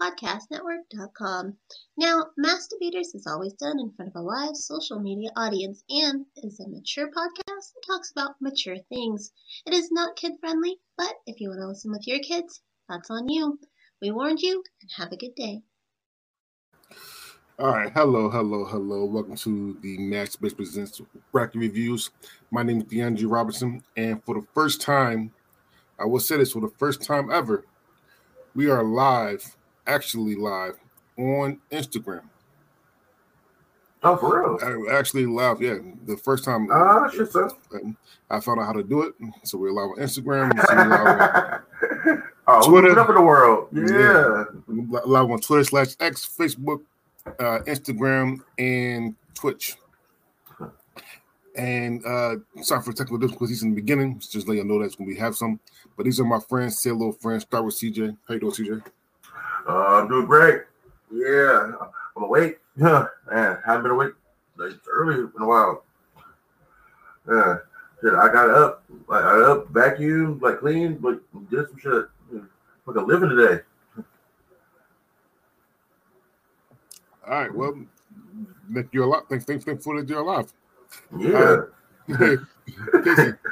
podcastnetwork.com. Now, Masturbators is always done in front of a live social media audience and is a mature podcast that talks about mature things. It is not kid friendly, but if you want to listen with your kids, that's on you. We warned you, and have a good day. All right, hello, hello, hello. Welcome to the Max Base Presents Bracket Reviews. My name is DeAndre Robertson, and for the first time, I will say this for the first time ever, we are live actually live on Instagram. Oh, for real? I actually live, yeah. The first time uh, shit, so. I found out how to do it. So we're live on Instagram. We're live on oh, Twitter. up in the world. Yeah. yeah. Live on Twitter slash X, Facebook, uh, Instagram, and Twitch. And uh sorry for technical difficulties in the beginning. Just let you know that's when we have some. But these are my friends, say little friends. Start with CJ. How you doing, CJ? Uh, I'm doing great. Yeah, I'm awake. Yeah, man, haven't been awake like early in a while. Yeah, shit, I got up, like I got up, vacuumed, like clean, but did some shit. Like a living today. All right, well, Nick, you're alive. Thanks, thanks, thanks for that you're alive. Yeah. Uh,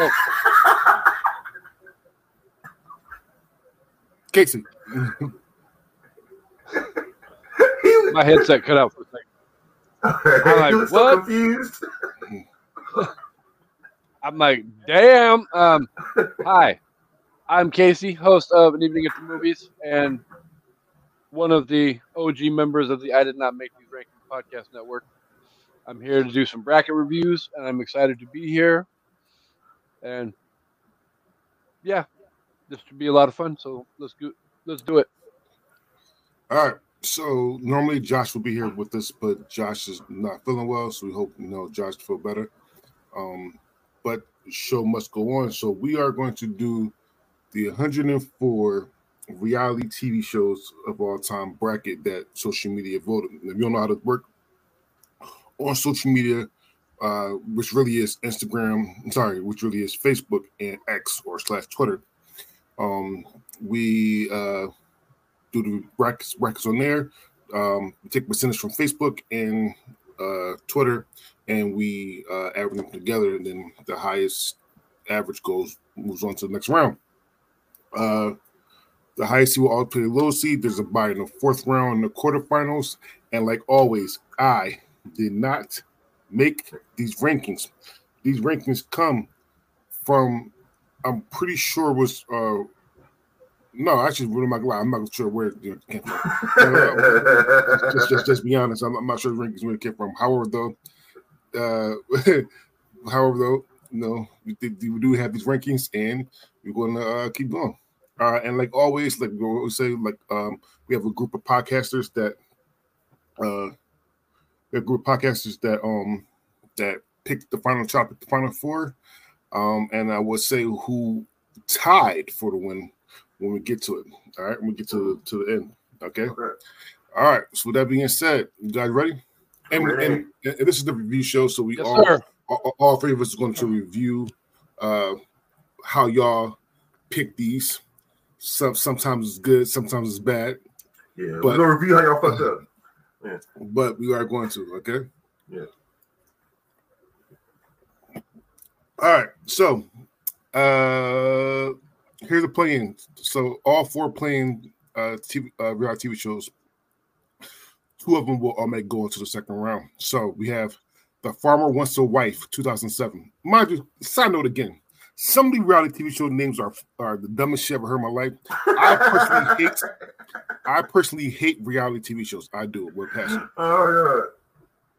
Oh. Casey. My headset cut out for a second. I'm like, what? Confused. I'm like, damn. Um, hi, I'm Casey, host of An Evening at the Movies, and one of the OG members of the I Did Not Make These Rankings podcast network. I'm here to do some bracket reviews, and I'm excited to be here. And yeah, this should be a lot of fun. So let's go. Let's do it. All right. So normally Josh will be here with us, but Josh is not feeling well, so we hope you know Josh feel better. Um, but show must go on. So we are going to do the 104 reality TV shows of all time bracket that social media voted. If you don't know how to work on social media, uh, which really is Instagram, sorry, which really is Facebook and X or slash Twitter. Um, we uh, do the brackets, brackets on there. Um, we take percentage from Facebook and uh, Twitter, and we uh, average them together, and then the highest average goes moves on to the next round. Uh, the highest seed will all play the low seed. There's a bye in the fourth round in the quarterfinals, and like always, I did not make these rankings. These rankings come from, I'm pretty sure was uh no, actually, what am I? I'm not sure where it came from. just, just, just be honest. I'm, I'm not sure the rankings where it came from. However, though, uh, however, though, you know, we, we do have these rankings, and we're going to uh, keep going. Uh, and like always, like we always say, like um, we have a group of podcasters that uh, a group of podcasters that um that picked the final top, the final four, um, and I would say who tied for the win when we get to it. All right, when we get to the to the end. Okay. okay. All right. So with that being said, you guys ready? And, and, and, this is the review show, so we yes, all, all, all three of us are going to review uh how y'all pick these. Some sometimes it's good, sometimes it's bad. Yeah, but, we're gonna review how y'all fucked up. Yeah. But we are going to, okay? Yeah. All right. So uh here's the playing. So all four playing uh TV uh reality TV shows, two of them will automatically go into the second round. So we have The Farmer Wants a Wife, 2007. Mind you, side note again. Some of the reality TV show names are are the dumbest shit I've ever heard in my life. I personally hate I personally hate reality TV shows. I do it with passion. Oh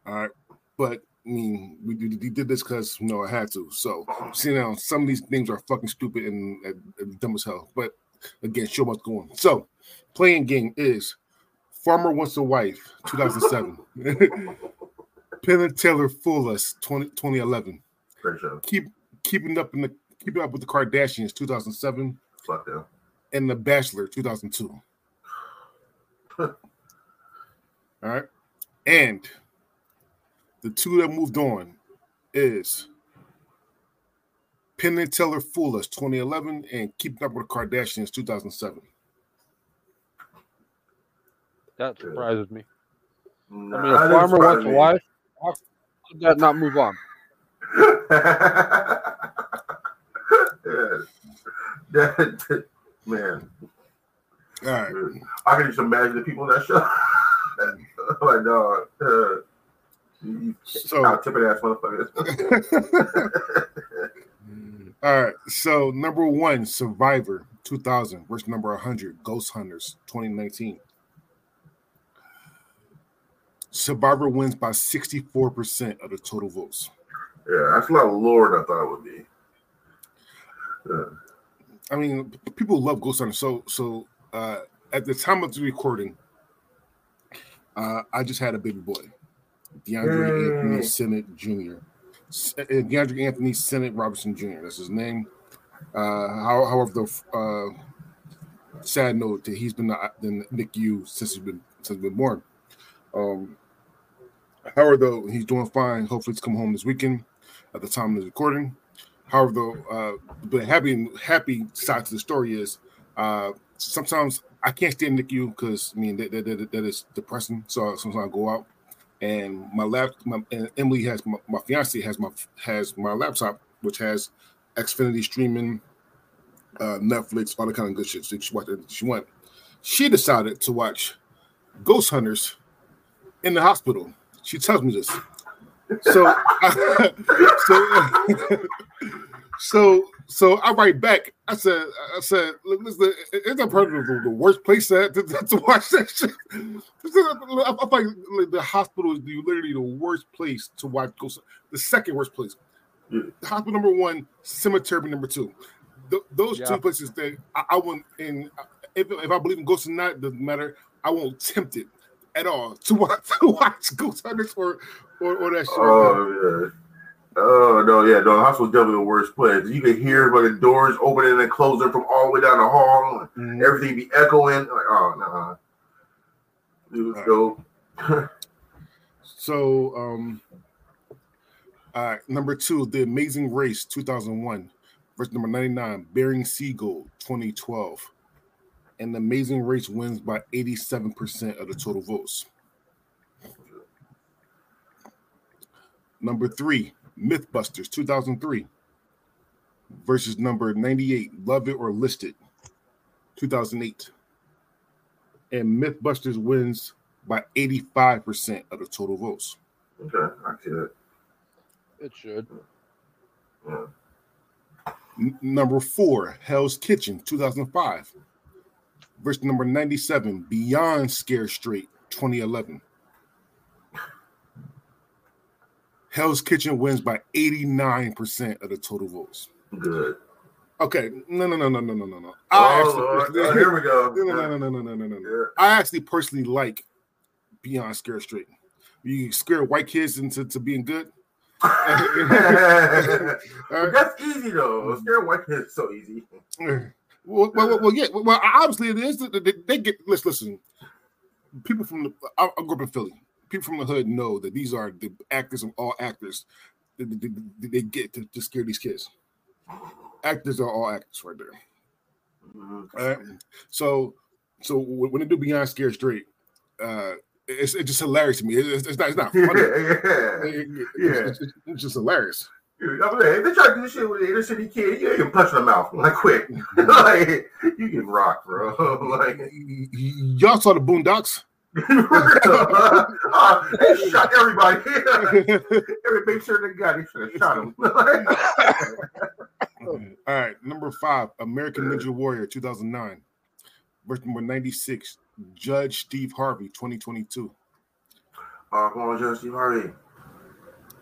yeah. All right, but I mean, we did, we did this because you know I had to. So see now, some of these names are fucking stupid and, and, and dumb as hell. But again, show must go on. So playing game is Farmer Wants a Wife, 2007. Penn and Teller Fool Us 20, 2011. Great show. Keep keeping up in the keeping up with the Kardashians 2007 Fuck them. and The Bachelor 2002. All right. And the two that moved on is Penn and Teller Fool Us 2011 and Keeping Up with the Kardashians 2007. That surprises me. I mean, a farmer wants a surprised wife. How could that not move on? yeah. That, man, All right. I can just imagine the people in that show. like, dog, uh, you So out tipping ass motherfuckers. All right. So number one, Survivor 2000 versus number 100, Ghost Hunters 2019. Survivor wins by 64% of the total votes. yeah, that's a lot lower than I thought it would be. Yeah. I mean, people love Ghost Hunters. So, so uh, at the time of the recording, uh, I just had a baby boy, DeAndre Yay. Anthony Sennett Jr. Uh, DeAndre Anthony Sennett Robertson Jr. That's his name. Uh, how, however, the uh, sad note that he's been uh, in the NICU since he's been since he's been born. Um, however, though he's doing fine. Hopefully, to come home this weekend at the time of the recording. However, uh, the happy happy side to the story is uh, sometimes I can't stand NICU because I mean that, that, that, that is depressing. So sometimes I go out and my lap, my, and Emily has my, my fiance has my has my laptop which has Xfinity streaming, uh, Netflix, all the kind of good shit. So she watched. She went. She decided to watch Ghost Hunters in the hospital. She tells me this. So, so, so, so I write back. I said, I said, look, listen, is that probably the, the worst place to, to, to watch that shit? I, I like, the hospital is literally the worst place to watch Ghost. The second worst place. Hospital number one, cemetery number two. Th- those Yeah. two places that I, I wouldn't. And if, if I believe in ghosts or not, doesn't matter. I won't tempt it at all to watch to watch Ghost Hunters or or, or that shit. Oh yeah. Oh no, yeah, no, the hospital's definitely the worst place. You can hear by the doors opening and closing from all the way down the hall. and Mhm. Everything be echoing. Like, oh no. Dude, let's go. So, um, uh, number two, The Amazing Race 2001 versus number 99, Bering Sea Gold 2012. And The Amazing Race wins by 87% of the total votes. Number three, Mythbusters 2003 versus number 98, Love It or List It 2008. And Mythbusters wins by 85% of the total votes. Okay, I see that. It should. Yeah. N- number four, Hell's Kitchen 2005 versus number 97, Beyond Scare Straight 2011. Hell's Kitchen wins by 89% of the total votes. Good. Okay. No, no, no, no, no, no, no, no. Oh, actually, here we go. No, no, no, no, no, no, no, no. Yeah. I actually personally like Beyond Scare Straight. You scare white kids into to being good. That's easy though. Scare white kids so easy. Well, well, well, well, yeah. Well, obviously it is. They get. Listen, listen. People from the, I, I grew up in Philly. People from the hood know that these are the actors of all actors. They, they, they- get to, to scare these kids. Actors are all actors right there. Mhm. All right. So, so when they do Beyond Scare Straight, uh, it's, it's just hilarious to me. It's, it's not. It's not Yeah, funny. yeah. It- Yeah. It's, it's- it's just hilarious. Dude, I'm like, if they try to do this shit with an inner city kid, you can punch in the mouth like quick. like you get rocked, bro. like y- Y'all saw the Boondocks. Uh, they shot everybody. Every make sure they got it. Should have shot him. All right, number five, American Ninja Warrior 2009 versus number 96, Judge Steve Harvey 2022. oh, come on, Judge Steve Harvey.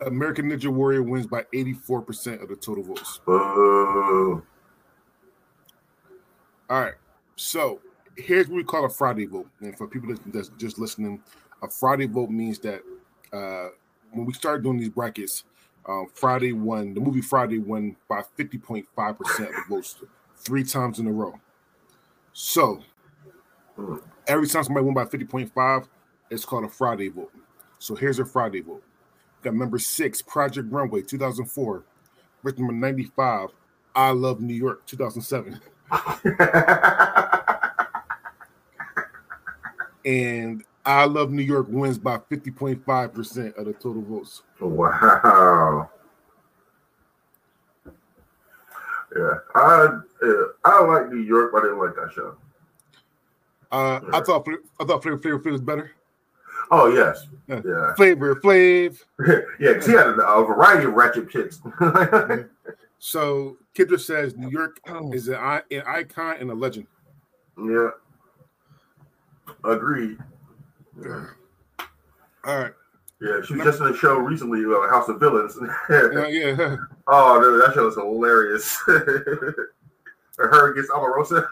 American Ninja Warrior wins by 84% of the total votes. Boo. All right, so here's what we call a Friday vote. And for people that- that's just listening, a Friday vote means that uh, when we started doing these brackets, um, Friday won the movie Friday won by 50.5% of the votes three times in a row. So every time somebody won by 50.5, it's called a Friday vote. So here's a Friday vote. Got number six, Project Runway 2004. Written number 95, I Love New York 2007. and I Love New York wins by 50.5% of the total votes. Wow. Yeah, I yeah, I like New York, but I didn't like that show. Uh, I thought I thought Flavor Flavor Flav was better. Oh yes, Yeah. yeah, Flavor Flav. yeah. Because he had a, a variety of ratchet chicks. So Kendra says New York Oh. is an, an icon and a legend. yeah, agreed. Yeah. All right. Yeah, she was just in a show recently, uh, House of Villains. Uh, yeah. oh, dude, that show was hilarious. Her against Omarosa.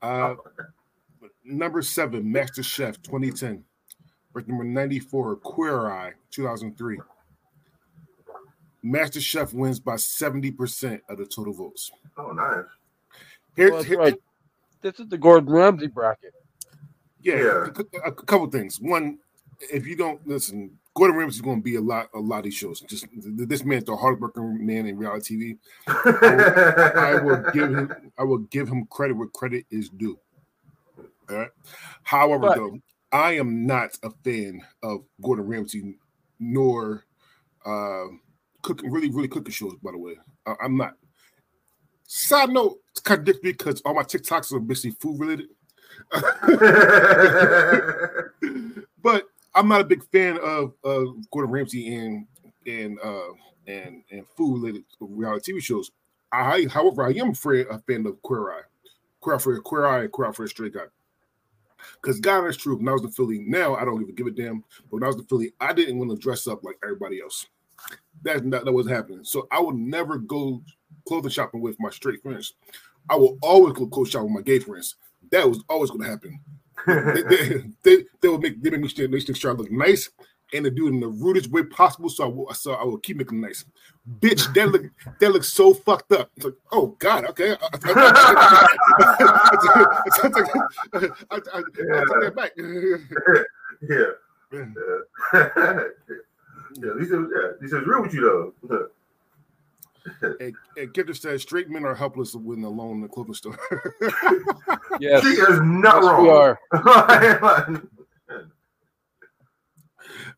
Uh, number seven, Master Chef 2010. Verse number 94, Queer Eye 2003. Master Chef wins by 70% of the total votes. Oh, nice. Here, Well, here- right. This is the Gordon Ramsay bracket. yeah, Yeah. A, a couple things. One, if you don't listen, Gordon Ramsay is going to be a lot, a lot of these shows. Just this man's the hardworking man in reality TV. I will give him I will give him credit where credit is due. All right. However, But- though, I am not a fan of Gordon Ramsay nor uh cooking really, really cooking shows, by the way. I, I'm not. Side note, it's contradictory because all my TikToks are basically food related. but I'm not a big fan of uh Gordon Ramsay and and uh and and food related reality TV shows. I however I am afraid a fan of Queer Eye. Queer Eye for Queer Eye and Queer Eye for a Straight Guy. Because God is true. When I was in Philly, now I don't even give a damn. But when I was in Philly, I didn't want to dress up like everybody else. That's not that was happening. So I would never go clothing shopping with my straight friends. I will always go clothes shopping with my gay friends. That was always going to happen. They, they, they, they would make they make me stand they sure I look nice and to do it in the rudest way possible. So I will so I will keep making nice. Bitch, that look that looks so fucked up. It's like, oh God, okay. I, I, I, take that back. yeah. Yeah. yeah, these are yeah, these are real with you though. And, and Kendra says straight men are helpless when alone in the clothing store. Yes, She is not yes wrong. we are.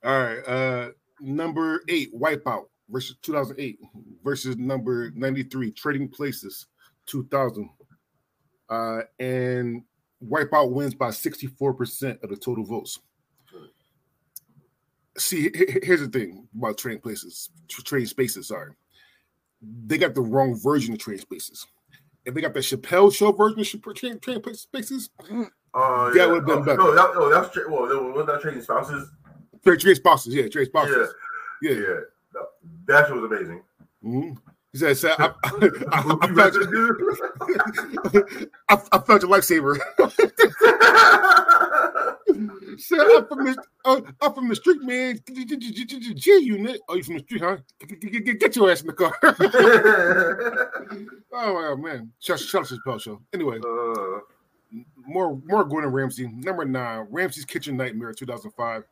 All right. Uh number eight, Wipeout versus 2008 versus number 93, Trading Places 2000. Uh and Wipeout wins by 64% of the total votes. See, he- he- here's the thing about Trading Places, Trading Spaces, sorry. They got the wrong version of Trading Spaces. If they got the Chappelle Show version of Trading Trading Spaces, Uh, That yeah. would've been oh, better. No, that, no, that's tra- well, that was that trading spouses. Trade Trade Spouses, yeah, Trade Spouses. Yeah, Yeah. yeah. No, that was amazing. Mhm. He said, "Sir, I, I, I, you found your? I, I found your lifesaver. Sir, I'm from the, uh, I'm from the street, man. G unit. Oh, you from the street, huh? Get, your ass in the car. oh man. Shout shout out to Chappelle show. Anyway, uh, more more Gordon Ramsay. Number nine, Ramsay's Kitchen Nightmare 2005.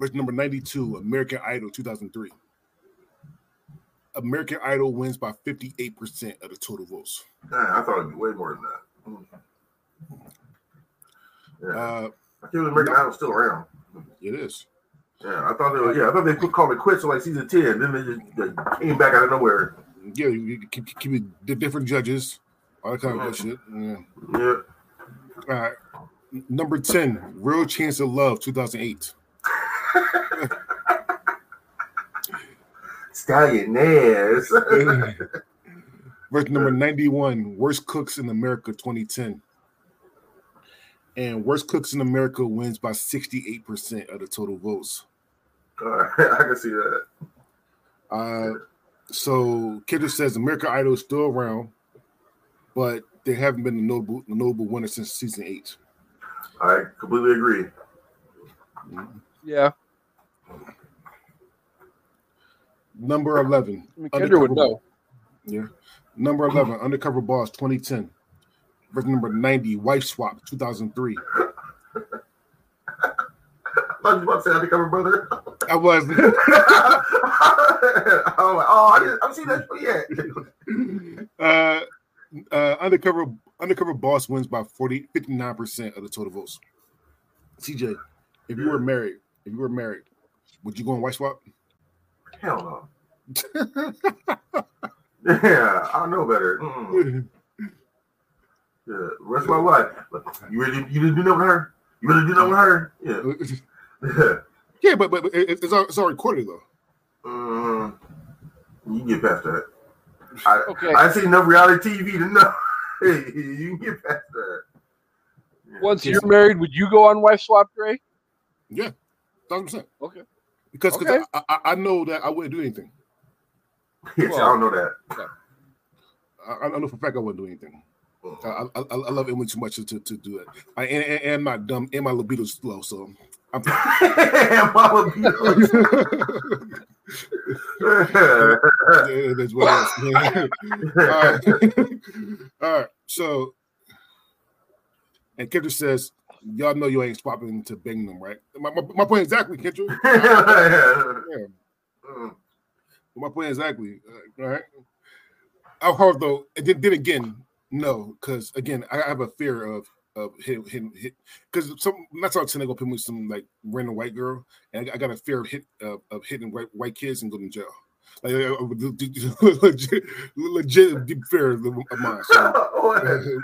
Versus number 92, American Idol 2003. American Idol wins by 58% of the total votes. man, I thought it'd be way more than that. Yeah, Uh, I think American Idol's still around. it is. Yeah, I thought they were. Yeah, I thought they put called it quits so like season ten. Then they just they came back out of nowhere. Yeah, you keep, keep it different judges, all that kind of good shit. Yeah. Yeah. All right. Number 10, Real Chance of Love 2008. Stallion ass. Verse number 91, Worst Cooks in America 2010. And Worst Cooks in America wins by 68% of the total votes. Alright, I can see that. Uh, so Kendra says America Idol is still around, but they haven't been the notable, the notable winner since season eight. I completely agree. Yeah, Number eleven. I mean, Kendra would know. Yeah. Number eleven. Undercover Boss 2010. Versus number 90, Wife Swap 2003. I was about to say undercover brother. I was I'm like, oh, I didn't, I've seen that yet. uh, uh, undercover undercover boss wins by 40 59% of the total votes. CJ, if you were married, if you were married, would you go on white swap? Hell no. Yeah, I know better. Mm-mm. Yeah, rest of my life. But you really, you really do know with her? You really do know with her? Yeah. yeah, but but it- it's all, it's all recorded though. Mm, you can get past that. I, Okay. I see enough reality TV to know. Hey, you can get past that. Yeah. Once you're married, would you go on wife swap, Gray? Yeah, thousand percent. Okay. Because Okay. I, I I know that I wouldn't do anything. Yes, I don't know that. I, I know for a fact I wouldn't do anything. I, I, I love Emily too much to, to, to do it. I, and, and, and I'm dumb, and my libido's low, so I'm. Bear. it is what it is. All right. All right. So, and Kendra says, "Y'all know you ain't swapping to bang them, right?" My, my, my point exactly, Kendra. Yeah, my point exactly. All right. I've oh, heard though. and Then, then again, no, because again, I have a fear of of hit hit because some that's all gonna go put me with some like random white girl, and I, I got a fear of hit of, of hitting white white kids and going to jail. Like uh, legit, legit deep fear of mine. So, oh,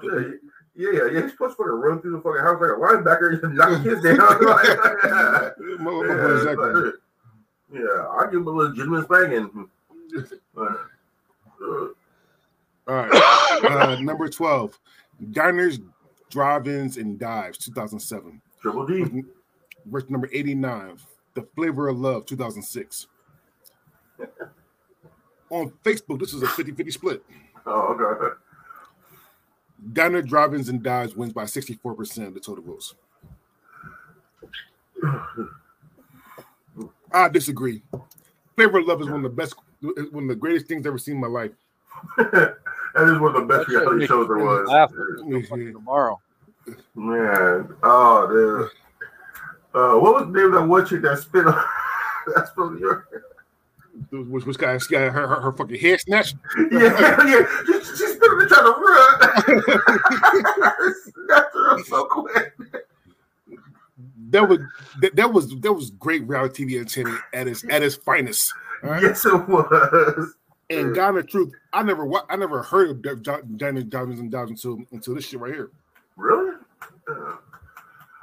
shit. Yeah, yeah, yeah. He's supposed to fucking run through the fucking house like a linebacker and knock kids down. Like, my, my point yeah, exactly. yeah, I give him a legitimate spanking. Uh, All right. Uh, number 12, Diners, Drive-Ins, and Dives, 2007. Triple D. Verse number 89, The Flavor of Love, 2006. On Facebook, this is a 50-50 split. Oh, okay. Diner, Drive-Ins, and Dives wins by 64% of the total votes. I disagree. Flavor of Love is one of the best, one of the greatest things I've ever seen in my life. that is one of the best That reality shows there was. laugh until fucking tomorrow. Man, oh, dude. Uh, what was the name of that one chick that spit on that spit on your Which, which guy, she got her, her, her fucking hair snatched. Yeah, yeah. She, she spit on it trying to run. Snatched her up so quick. that was that, that was that was great reality TV entertainment at its at its finest. all right? Yes, it was. And mm. God, the truth, I never, I never heard of Danny Diamonds and Dimes until until this shit right here. Really? Yeah.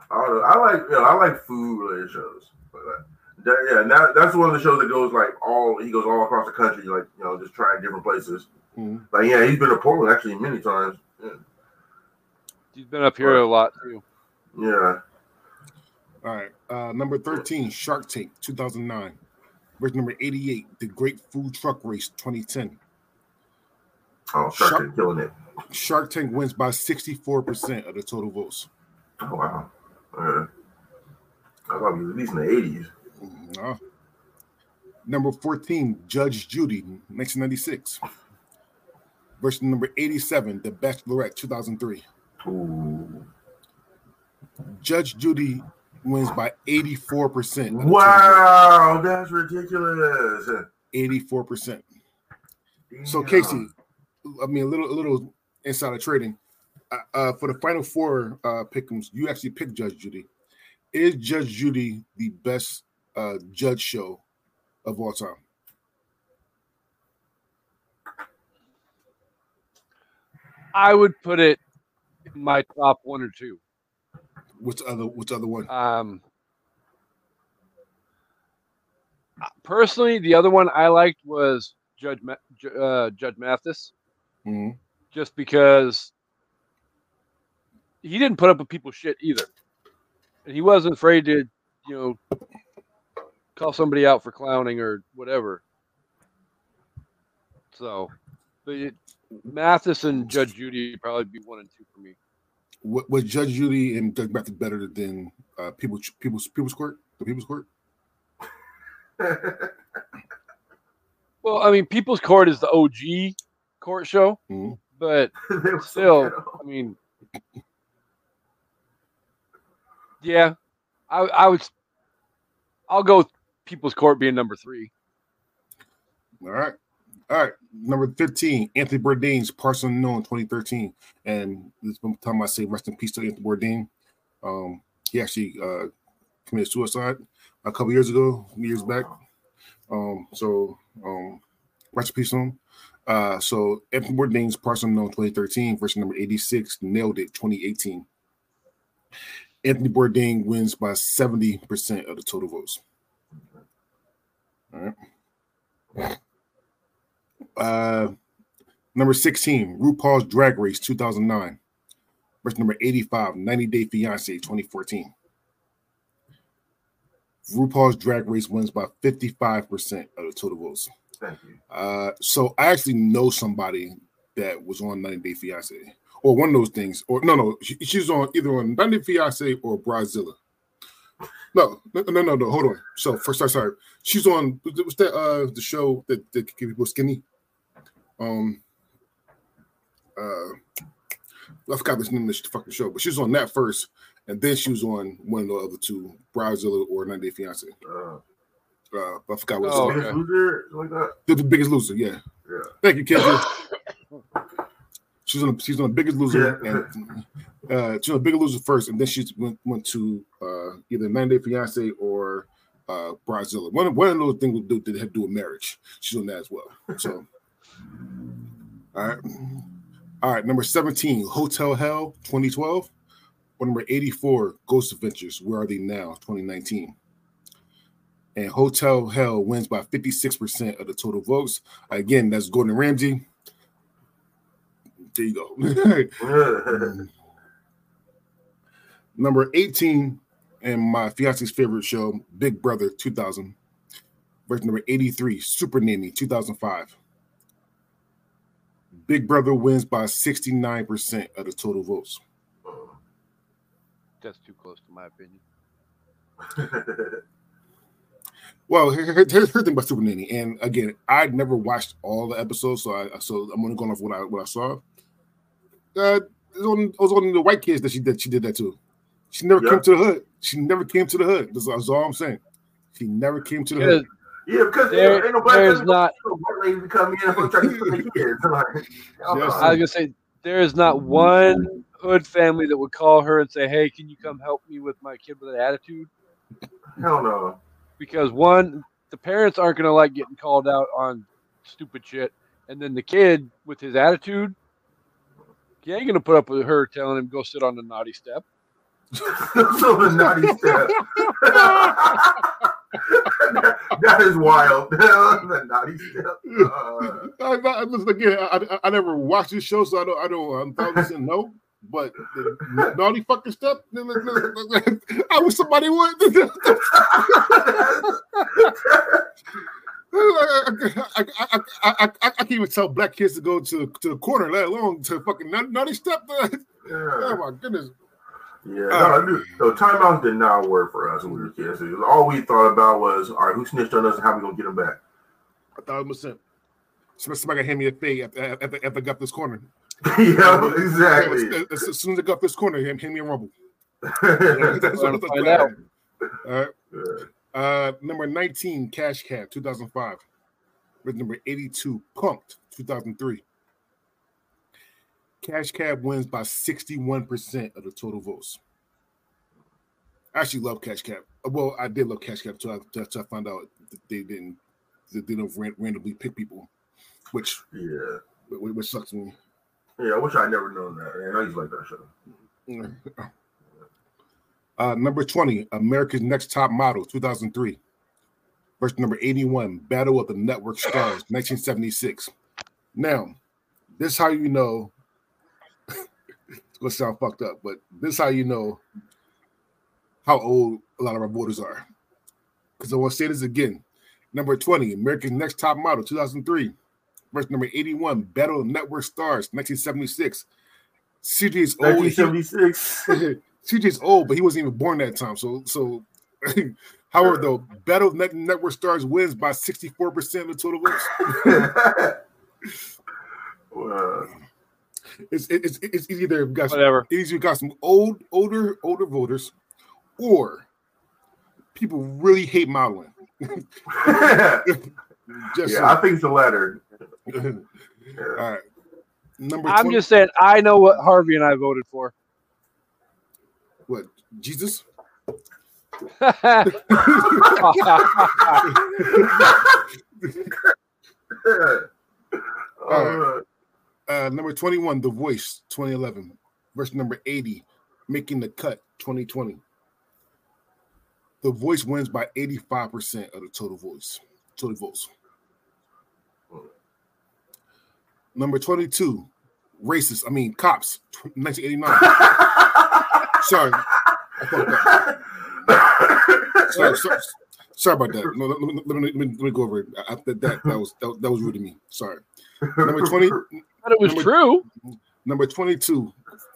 I, I like, you know, I like food related shows. But uh, yeah, that, that's one of the shows that goes like all he goes all across the country, like you know, just trying different places. Mm. Like yeah, he's been to Portland actually many times. Yeah. He's been up here a lot too. Yeah. All right. Uh, number 13, Shark Tank, 2009 race number 88, the Great Food Truck Race 2010. Oh, Shark, Shark Tank killing it. Shark Tank wins by 64% of the total votes. Oh, wow. Uh, I thought he was at least in the 80s. No. Mm-hmm. Ah. Number 14, Judge Judy, 1996. Versus number 87, The Bachelorette, 2003. Ooh. Judge Judy wins by 84%. Wow, that's ridiculous. 84%. So Casey, I mean a little a little insider trading. Uh, uh, for the final four uh pickums, you actually picked Judge Judy. Is Judge Judy the best uh judge show of all time? I would put it in my top one or two. Which other which other one? Um, personally, the other one I liked was Judge uh, Judge Mathis, Mhm. just because he didn't put up with people's shit either, and he wasn't afraid to, you know, call somebody out for clowning or whatever. So, but it, Mathis and Judge Judy probably be one and two for me. What was Judge Judy and Judge Mathis better than uh, people people's people's court? The people's court. Well, I mean, People's Court is the OG court show, Mhm. but still. I mean, yeah, I I would, I'll go with People's Court being number three. All right. All right. Number 15, Anthony Bourdain's Parts Unknown 2013. And this time I say rest in peace to Anthony Bourdain. Um, he actually uh, committed suicide a couple years ago, years back. Um, so um, rest in peace to him. Uh, so Anthony Bourdain's Parts Unknown 2013 version number 86 nailed it 2018. Anthony Bourdain wins by 70% of the total votes. All right. Uh, number 16, RuPaul's Drag Race 2009. Verse number 85, 90 Day Fiance 2014. RuPaul's Drag Race wins by 55% of the total votes. Thank you. Uh, so I actually know somebody that was on 90 Day Fiance or one of those things. Or no, no, she, she's on either on 90 Day Fiance or Bridezilla. No, no, no, no, no. Hold on. So first, sorry, sorry. She's on. What's that? Uh, the show that that keep people skinny. Um. Uh, I forgot the name of the fucking show, but she was on that first, and then she was on one of the other two, Bridezilla or 90 Day Fiance. Uh, Uh, but I forgot what it's Oh, called. Biggest okay. loser, like that. The, the Biggest Loser. Yeah. Yeah. Thank you, Kendra. she's on. She's on the Biggest Loser, and uh, she's on the Biggest Loser first, and then she went went to uh, either 90 Day Fiance or uh, Bridezilla. One of one of those things would do that had to do with marriage. She's on that as well. So, all right, all right. Number 17, Hotel Hell, 2012. Or number 84, Ghost Adventures. Where are they now? 2019. And Hotel Hell wins by 56% of the total votes. Again, that's Gordon Ramsay. There you go. Number 18, and my fiance's favorite show, Big Brother 2000. Version number 83, Super Nanny 2005. Big Brother wins by 69% of the total votes. That's too close to my opinion. Well, here- here- here's the thing about Super Nanny, and again, I never watched all the episodes, so I so I'm only going off what I what I saw. Uh, it was on, it was on the white kids that she did she did that too. She never Yeah. came to the hood. She never came to the hood. That's, that's all I'm saying. She never came to the hood. Yeah, because There- ain't, ain't no black there's not- no black lady come in and try to put their kids. Like, hell no. Yes. I was gonna say there is not one hood family that would call her and say, "Hey, can you come help me with my kid with an attitude?" Hell no. Because one, the parents aren't gonna like getting called out on stupid shit, and then the kid with his attitude, he ain't gonna put up with her telling him go sit on the naughty step. so the naughty step. that is wild. naughty step. Uh, I, I, listen, again, I, I, never watched this show, so I don't I don't I'm thousand percent know. But the naughty fucking step, I wish somebody would. I, I, I, I, can't even tell black kids to go to to the corner, let alone to fucking naughty step. Oh my goodness! Yeah, no, I knew. So timeouts did not work for us when we were kids. All we thought about was, all right, who snitched on us and how we gonna get them back? A thousand percent. Somebody somebody hand me a fade after, after, after I got this corner. yeah, exactly. As, as soon as I got this corner, hand, hand me a rumble. That's what Find out. All right. Uh, number 19, Cash Cab, 2005. With number 82, Punk'd, 2003. Cash Cab wins by 61% of the total votes. I actually love Cash Cab. Well, I did love Cash Cab until I, until I found out that they didn't they didn't randomly pick people, which yeah, which sucks me. yeah. I wish I'd never known that. Man, I used to like that show. Uh, number 20, America's Next Top Model, 2003. Verse number 81, Battle of the Network Stars, 1976. Now, this is how you know gonna sound fucked up, but this is how you know how old a lot of our voters are. Because I want to say this again. Number 20, America's Next Top Model, 2003. Verse number 81, Battle of Network Stars, 1976. CJ's old. He- 1976. CJ's old, but he wasn't even born that time. So, so, however, though, Battle of Network Stars wins by 64% of the total votes. well, It's, it's, it's either got some, Whatever. it's either got some old, older, older voters, or people really hate modeling. yeah, Just I think it's the latter. Yeah. all right. Number I'm 20 just saying, I know what Harvey and I voted for. what Jesus. Uh, Uh, number 21, The Voice, 2011. Verse number 80, Making the Cut, 2020. The Voice wins by 85% of the total votes. Total votes. Number 22, Racist, I mean, Cops, 1989. Sorry. Sorry, sorry, sorry about that. No, let, me, let, me, let, me, go over it. I, that, that, that, was, that, that was rude of me. Sorry. Number 20, But it was Number- true. Number 22,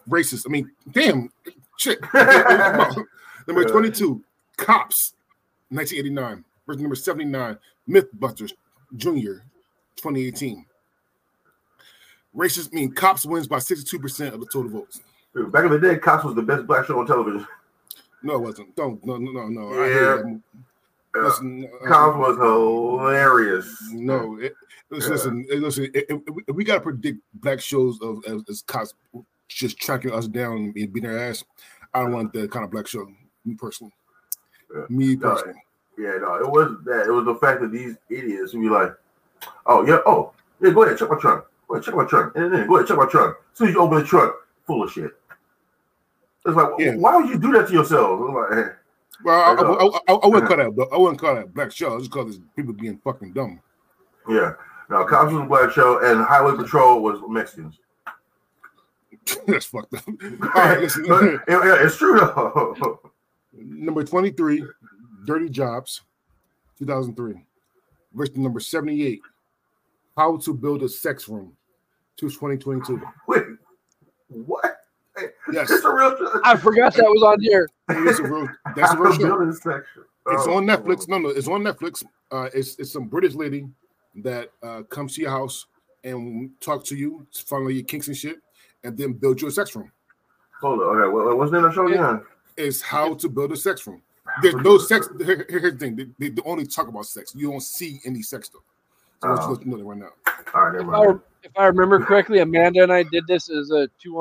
racist. I mean, damn, shit. number 22, cops, 1989. Verse number 79, Mythbusters Junior, 2018. Racist mean cops wins by 62% of the total votes. Dude, back in the day, Cops was the best black show on television. No, it wasn't. Don't no no no no. I Yeah. Listen, uh, was hilarious. No, it, listen, Yeah. listen, it- listen. If, if- if we gotta predict black shows of as, as cops just tracking us down and beating their ass. I don't want that kind of black show. Me personally. Yeah. Me No, personally. Yeah, no, it wasn't that. It was the fact that these idiots would be like, oh, yeah, oh, yeah, go ahead, check my trunk. Go ahead, check my trunk. And then go ahead, check my trunk. As soon as you open the trunk, full of shit. It's like, Yeah. why would you do that to yourself? Well, I, I, I, I wouldn't call that. I wouldn't call that black show. I just call this people being fucking dumb. yeah. Now, Cops was a black show, and Highway Patrol was Mexicans. That's fucked up. All right, yeah, it's true though. number twenty-three, Dirty Jobs, two thousand three. Verse number seventy-eight, How to Build a Sex Room, to twenty twenty-two. Wait, what? Yes, It's a real. I forgot that was on here. it is a real. That's a real show. building section. It's Oh, on Netflix. No, no, it's on Netflix. Uh, it's it's some British lady that uh, comes to your house and talk to you, find out your kinks and shit, and then build you a sex room. Hold on. Okay, what, what's the name of the show again? Is how to build a sex room. There's no sex. Here, here's the thing: they, they, they only talk about sex. You don't see any sex though. So let's Oh. let you know that right now. All right, If I, if I remember correctly, Amanda and I did this as a two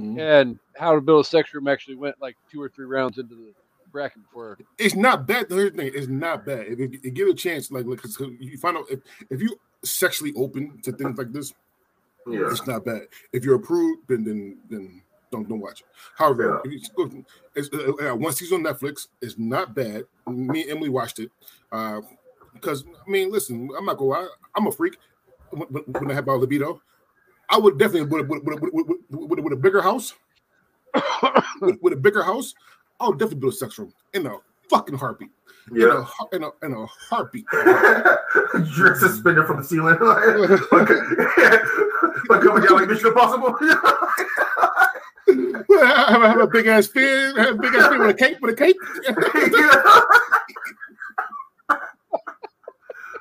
on two, Mhm. and How to Build a Sex Room actually went like two or three rounds into the bracket before. It's not bad. The the thing: it's not bad. If you, you give it a chance, like, like 'cause you find out if, if you sexually open to things like this, Yeah. it's not bad. If you're approved, then then then don't don't watch it. However, if you it's, uh, uh, one season on Netflix. It's not bad. Me and Emily watched it uh, because I mean, listen, I'm not gonna lie. I'm a freak. When, when- when I have my libido, I would definitely with, with, with, with, with, with, with a bigger house, with, with a bigger house, I would definitely build a sex room in a fucking heartbeat. In, Yeah. a, in, a, in a heartbeat. You're suspended from the ceiling. like, like coming down like Mission Impossible. I have, I have a big ass fin, I have a big ass fin with a cape, with a cape.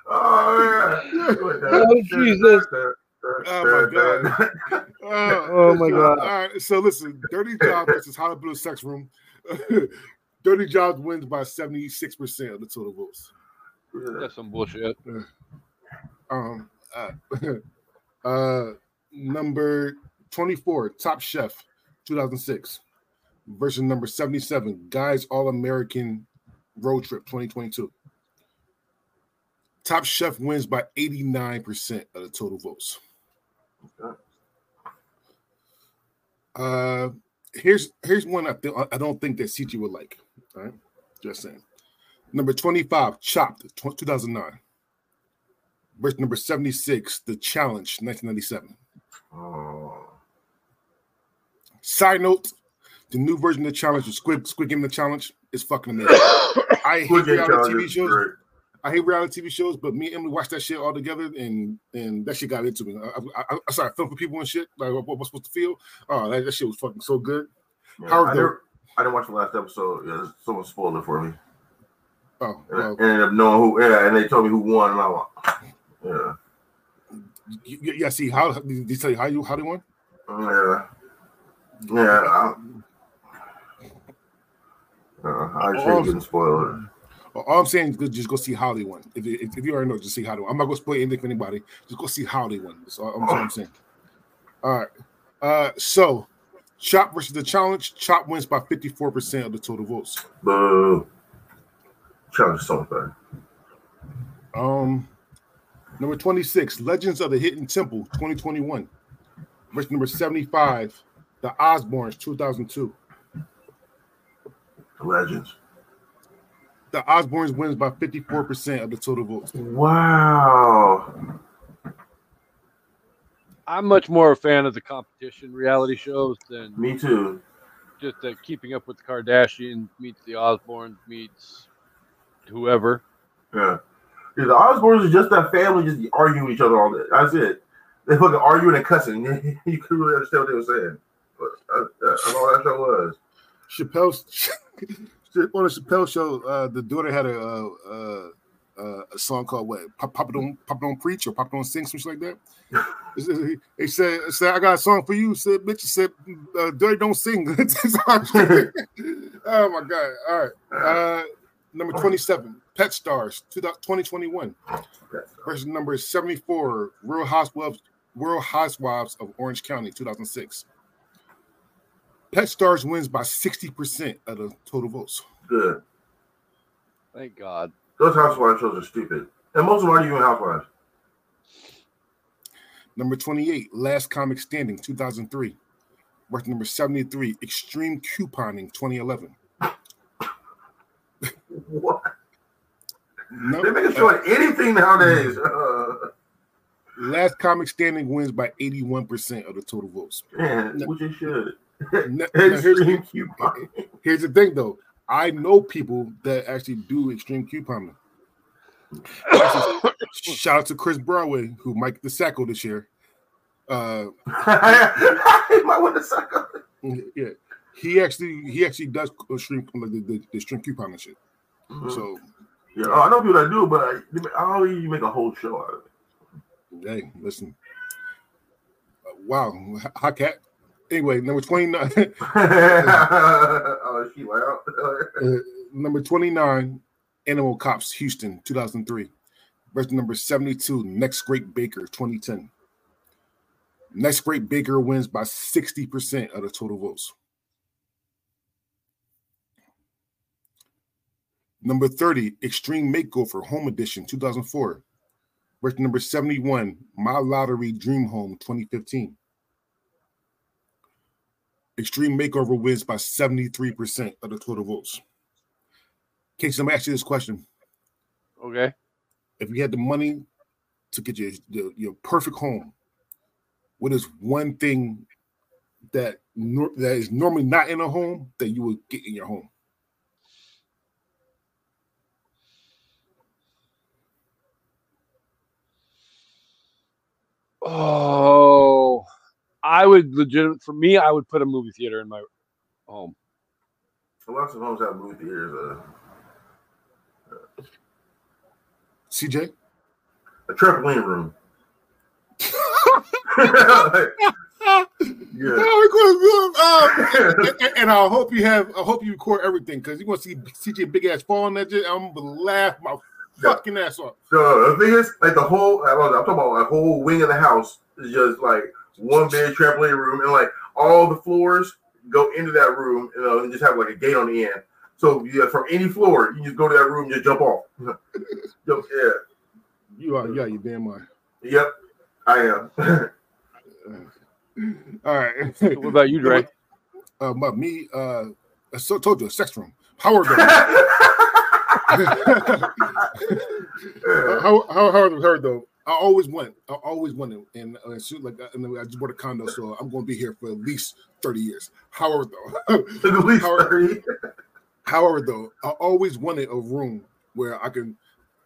oh, yeah. Oh, Jesus. Oh, my God. Uh, Oh my god! All right, so listen, Dirty Jobs versus How to Build a Sex Room. Dirty Jobs wins by 76% of the total votes. That's some bullshit. Um, uh, uh, number 24, Top Chef, 2006, versus number 77, Guys All American Road Trip, 2022. Top Chef wins by 89% of the total votes. Uh, here's here's one I think I don't think that CJ would like. All right, just saying. Number 25, Chopped, 2009. Verse number 76, The Challenge, 1997. Oh. Side note, the new version of the challenge, the Squid Squid Game the challenge, is fucking amazing. I hate reality TV shows. great. I hate reality TV shows, but me and Emily watched that shit all together, and and that shit got into me. I, I, I started feeling for people and shit, like what, what was supposed to feel. Oh, that, that shit was fucking so good. Yeah, Howard I, never, I didn't watch the last episode. Yeah, someone spoiled it for me. Oh, And I ended up knowing who. Yeah, and they told me who won, and I went, yeah, yeah. See how did they tell you how you how they won? yeah, yeah. I, uh, I Oh, should getting spoiled. All I'm saying is go- just go see how they won. If, if, if you already know, just see how they won. I'm not gonna spoil anything for anybody. Just go see how they won. That's all, that's all I'm saying. All right. Uh, so Chop versus the challenge. Chop wins by 54% of the total votes. Boo. Challenge is so much. Um, number 26, Legends of the Hidden Temple 2021. Versus number 75, The Osbournes 2002. Legends. The Osbournes wins by 54% of the total votes. Wow. I'm much more a fan of the competition reality shows than Me too. just the Keeping Up with the Kardashians meets the Osbournes meets whoever. Yeah. Yeah, the Osbournes is just that family just arguing with each other all day. That's it. They fucking arguing and cussing. you couldn't really understand what they were saying. But uh, that's all that show was. Chappelle's on the Chappelle show, uh, the daughter had a uh, uh, uh, a song called what? Pop, Papa don't Papa don't preach or Papa don't sing, something like that. They said, said, I got a song for you. Said, bitch, said, uh, Dirty don't sing. oh my god! All right, uh, number twenty-seven, Pet Stars, 2021 versus number seventy-four, Real Housewives, Real Housewives of Orange County, two thousand six. Pet Stars wins by 60% of the total votes. Good. Thank God. Those housewives shows are stupid. And most of them aren't even housewives. Number 28, Last Comic Standing, 2003. Versus number 73, Extreme Couponing, 2011. What? No, They make a uh, show like anything nowadays. Last Comic Standing wins by 81% of the total votes. man, which it should. Now- now here's, Extreme coupon. here's the thing, though. I know people that actually do extreme couponing. Shout out to Chris Broadway, who Mike the Sacco this year. Uh, he might want to suck up. yeah, he actually he actually does extreme like the, the, the extreme couponing shit. Mhm. So Yeah, I know people that do, but I, I don't you make a whole show out of it. Hey, listen. Uh, wow, hot cat. Anyway, number 29, oh, she loud. uh, number 29, Animal Cops Houston, 2003. Versus number 72, Next Great Baker, 2010. Next Great Baker wins by 60% of the total votes. Number 30, Extreme Makeover Home Edition, 2004. Versus number 71, My Lottery Dream Home, 2015. Extreme Makeover wins by 73% of the total votes. Casey, ask you this question. Okay. If you had the money to get your, your, your perfect home, what is one thing that nor- that is normally not in a home that you would get in your home? Oh, I would legit for me. I would put a movie theater in my home. Lots of homes have movie theaters. Uh, CJ? a trampoline room. yeah. Oh, we're gonna do it. Um, and, and I hope you have. I hope you record everything because you want to see CJ big ass fall on that. Shit, I'm gonna laugh my fucking ass off. So the thing is, like the whole, I'm talking about a whole wing of the house is just like one big trampoline room, and like all the floors go into that room, you know, and just have like a gate on the end. So yeah, from any floor, you just go to that room, and just jump off. Jump- yeah, You are. Yeah, you damn right. yep, I am. All right. What about you, Dre? Uh, but me, uh, I so told you, a sex room. Howard, though. how, how, Howard, Howard, though. I always want, I always wanted, and uh, as soon, like, and I just bought a condo, so I'm going to be here for at least thirty years. However, though, At least Howard- 30. however, though, I always wanted a room where I can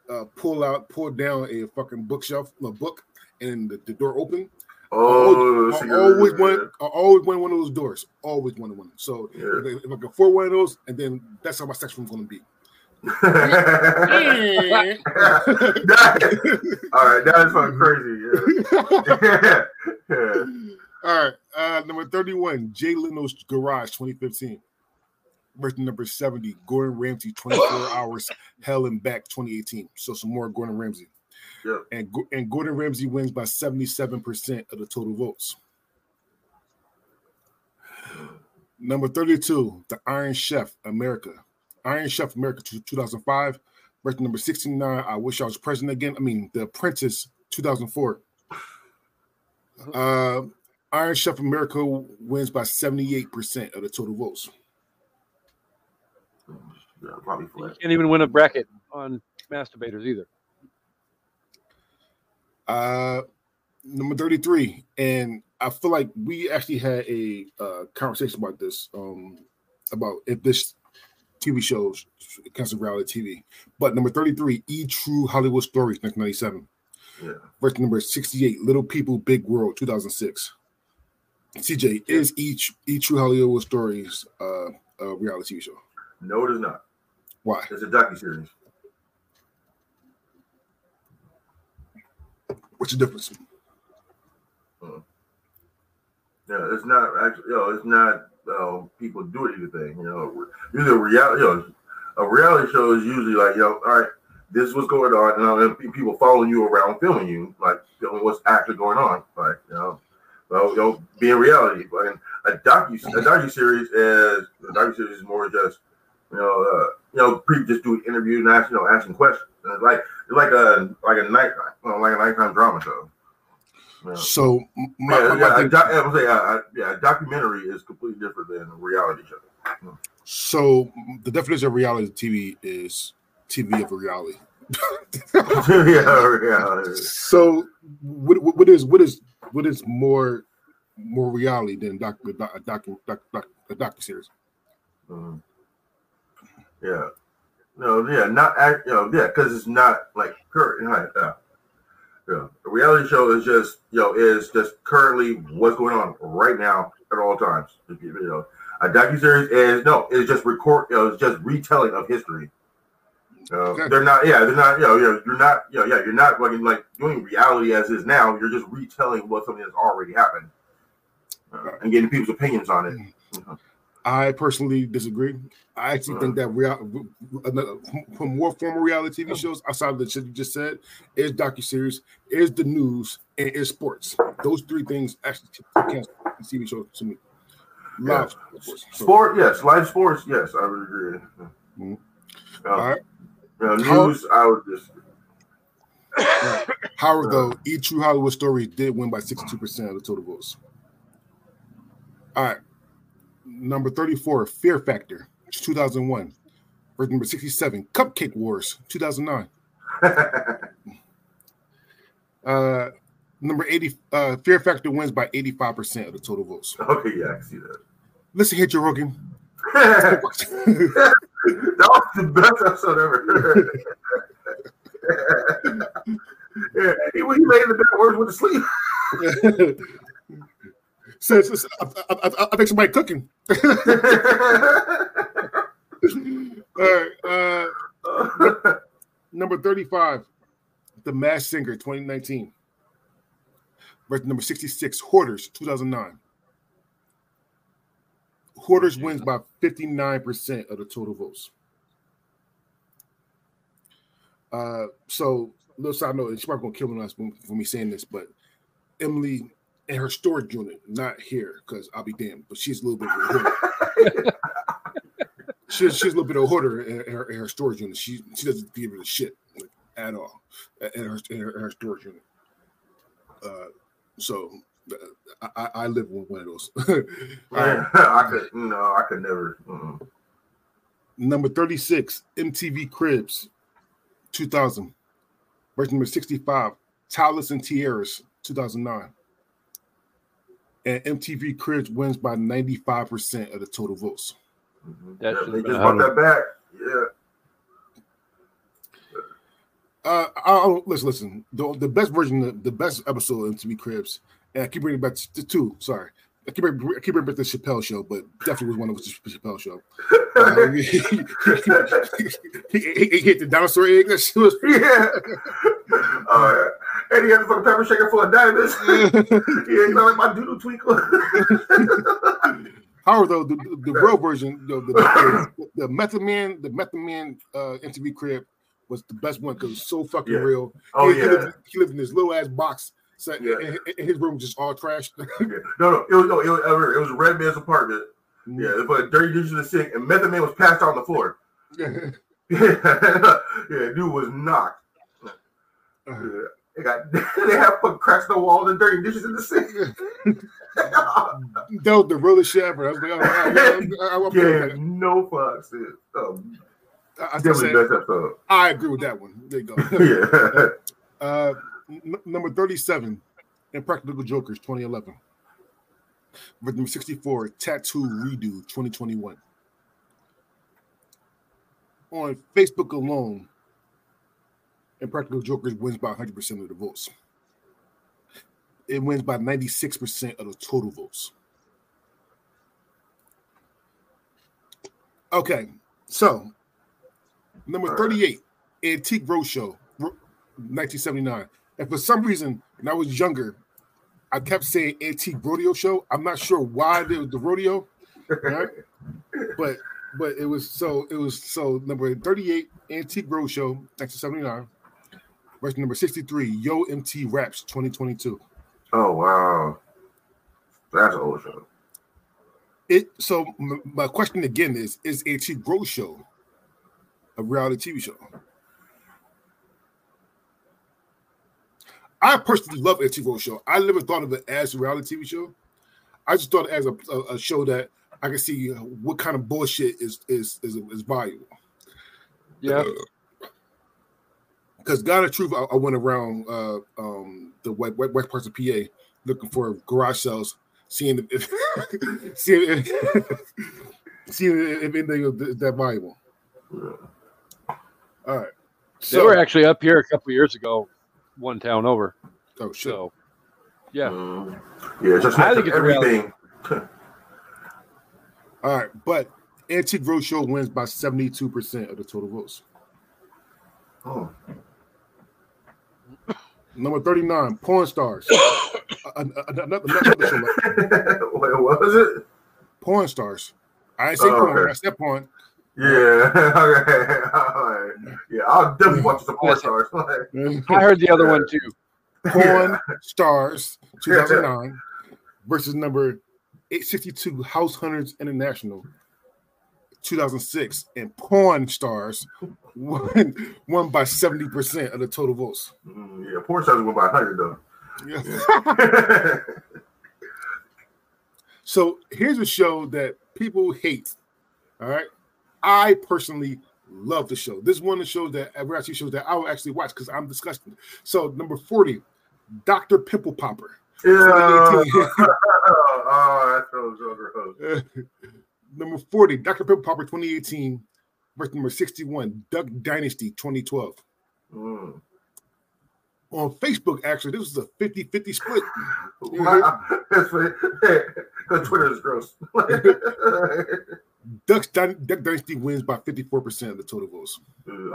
uh, pull out, pull down a fucking bookshelf, a book, and the, the door open. Oh, I always yeah. want, I always want one of those doors. Always wanted one. So Yeah. if, I- if I can afford one of those, and then that's how my sex room's gonna be. That- all right, that is fucking crazy. Yeah. yeah. All right, uh, number thirty-one, Jay Leno's Garage, 2015. Versus number 70, Gordon Ramsay, 24 hours, Hell and Back, 2018. So some more Gordon Ramsay. Yep. And, and Gordon Ramsay wins by 77% of the total votes. Number 32, The Iron Chef, America. Iron Chef America, 2005. Versus number 69, I Wish I Was President Again. I mean, The Apprentice, 2004. Uh, Iron Chef America wins by 78% of the total votes. Yeah, probably You flat. can't even win a bracket on masturbators either. Uh, number 33. And I feel like we actually had a uh, conversation about this, um, about if this TV shows as reality TV. But number 33, E True Hollywood Stories, 1997. Yeah. Versus number 68, Little People, Big World, 2006. CJ, is each E True Hollywood Stories uh, a reality TV show? No, it is not. Why? It's a docu series. What's the difference? Yeah, it's not actually. You know, it's not uh, people doing anything. You know, usually a reality. You know, a reality show is usually like, you know, all right, this is what's going on, you know, and people following you around, filming you, like filming what's actually going on, like you know. Well, you know, being reality, but in a docu a docu series is a docu series is more just you know, uh, you know, people just do interviews and ask, you know, asking questions. And it's like it's like a like a night, like a nighttime drama show. Yeah. So, my, yeah, my- yeah, a thing- doc- I would say, uh, uh, yeah, documentary is completely different than a reality show. so the definition of reality TV is TV of reality. yeah, yeah. So, what, what is what is what is more more reality than doc, a doc, a doc, doc, doc, a docu series? Mhm. Yeah. No, yeah, not act, you know, yeah, because it's not like current. Like, yeah. A reality show is just, you know, is just currently what's going on right now at all times. You know, a docu series is no, it's just record, you know, it's just retelling of history. Uh, Okay. They're not, yeah, they're not, you know, you know, you're not, you know, yeah, you're not like, like doing reality as is now. You're just retelling what something has already happened uh, and getting people's opinions on it. I personally disagree. I actually think that real, another- for more formal reality TV shows outside of the shit you just said is docu series, is the news, and is sports. Those three things actually can't TV shows to me. Live sports. Sport, yes. Live sports, yes. I would agree. Mhm. Uh, all right. you know, How- news, I would just. However, though, E True Hollywood Stories did win by 62% of the total votes. All right. Number 34, Fear Factor, 2001. Versus number 67, Cupcake Wars, 2009. Uh, number 80, uh, Fear Factor wins by 85% of the total votes. okay, yeah, I see that. Listen here, Joe Rogan. that was the best episode ever. yeah, he, he laid in the bed words with the sleep. Says, I, I, I, think somebody cooking. All right. Uh, number 35, The Masked Singer, 2019. Versus number 66, Hoarders, 2009. Hoarders wins by 59% of the total votes. Uh, so, little side note, she's probably gonna kill me for me saying this, but Emily in her storage unit, not here, because I'll be damned, but she's a little bit of a hoarder. she's, she's a little bit of a hoarder in, in her, in her storage unit. She she doesn't give a shit like, at all in her, in her, in her storage unit. Uh, so uh, I, I, I live with one of those. All right. I could, no, I could never. mm. Number 36, MTV Cribs, 2000. Version number 65, Toddlers and Tiaras, 2009. And MTV Cribs wins by 95% of the total votes. Mhm. That Yeah, they just out brought that back. Yeah. Uh, I'll, listen, listen. The, the best version, the best episode of MTV Cribs, and I keep bringing back to two. Sorry, I keep bringing, I keep bringing back the Chappelle show, but definitely was one of the Chappelle show. Uh, he, he, he, he, hit the dinosaur egg. That shit was yeah. Uh, and he had the fucking pepper shaker full of diamonds. yeah, you know, like my doodle twinkle. However, though the, the, the real version, the, the, the, the Method Man, the Method Man uh, MTV Crib was the best one because it was so fucking Yeah. real. Oh he, he yeah. lived, he lived in this little ass box. So Yeah. and, and his room was just all trashed. yeah. No, no, it was no, it was, it was Redman's apartment. Yeah, but dirty dishes in the sink, and Method Man was passed out on the floor. yeah. yeah, dude was knocked. Yeah. They got they have put cracks in the wall and dirty dishes in the sink. that was the realest shit ever. I was like, oh, I, I, I, I, yeah, no fucks. dude. Um, I, I, definitely said, best episode. I agree with that one. There you go. yeah. Uh, n- number 37, Impractical Jokers 2011. With number 64, Tattoo Redo 2021. On Facebook alone, Impractical Jokers wins by 100% of the votes. It wins by 96% of the total votes. Okay, so number 38, Antique Roadshow, Ro- 1979. And for some reason, when I was younger, I kept saying Antique Rodeo Show. I'm not sure why there was the rodeo, right? but but it was so it was so number 38 Antique Roadshow 1979 versus number 63 Yo MTV Raps 2022. Oh wow, that's an old show. It so m- my question again is is Antique show a reality TV show? I personally love Antique show. I never thought of it as a reality TV show. I just thought it as a, a, a show that I can see what kind of bullshit is is is, is valuable. Yeah. Uh, Because God of Truth, I, I went around uh, um, the west, west, west parts of PA looking for garage sales, seeing if seeing if, seeing if anything was that valuable. All right. They were actually up here a couple years ago, one town over. oh shit. So, yeah. Mm. Yeah, just I think it's everything. All right, but Antique Roadshow wins by seventy two percent of the total votes. Oh. Number thirty nine, Porn Stars. Uh, another, another Wait, what was it? Porn Stars. I ain't say Oh, porn. okay. I said porn. Yeah, okay. All right. Yeah, I'll definitely watch the porn stars. I heard the other one too. Porn Stars 2009 versus number 862 House Hunters International 2006 and Porn Stars won, won by 70% of the total votes. Mm, yeah, porn stars went by 100 though. so here's a show that people hate. All right. I personally love the show. This is one of the shows that reality shows that I will actually watch because I'm disgusted. So number 40, Dr. Pimple Popper. yeah. oh, that's so so gross. Number 40, Dr. Pimple Popper 2018 versus number 61, Duck Dynasty 2012. Mm. On Facebook, actually, this was a 50 50 split. Wow. Because Twitter is gross. Duck, Dy- Duck Dynasty wins by 54% of the total votes.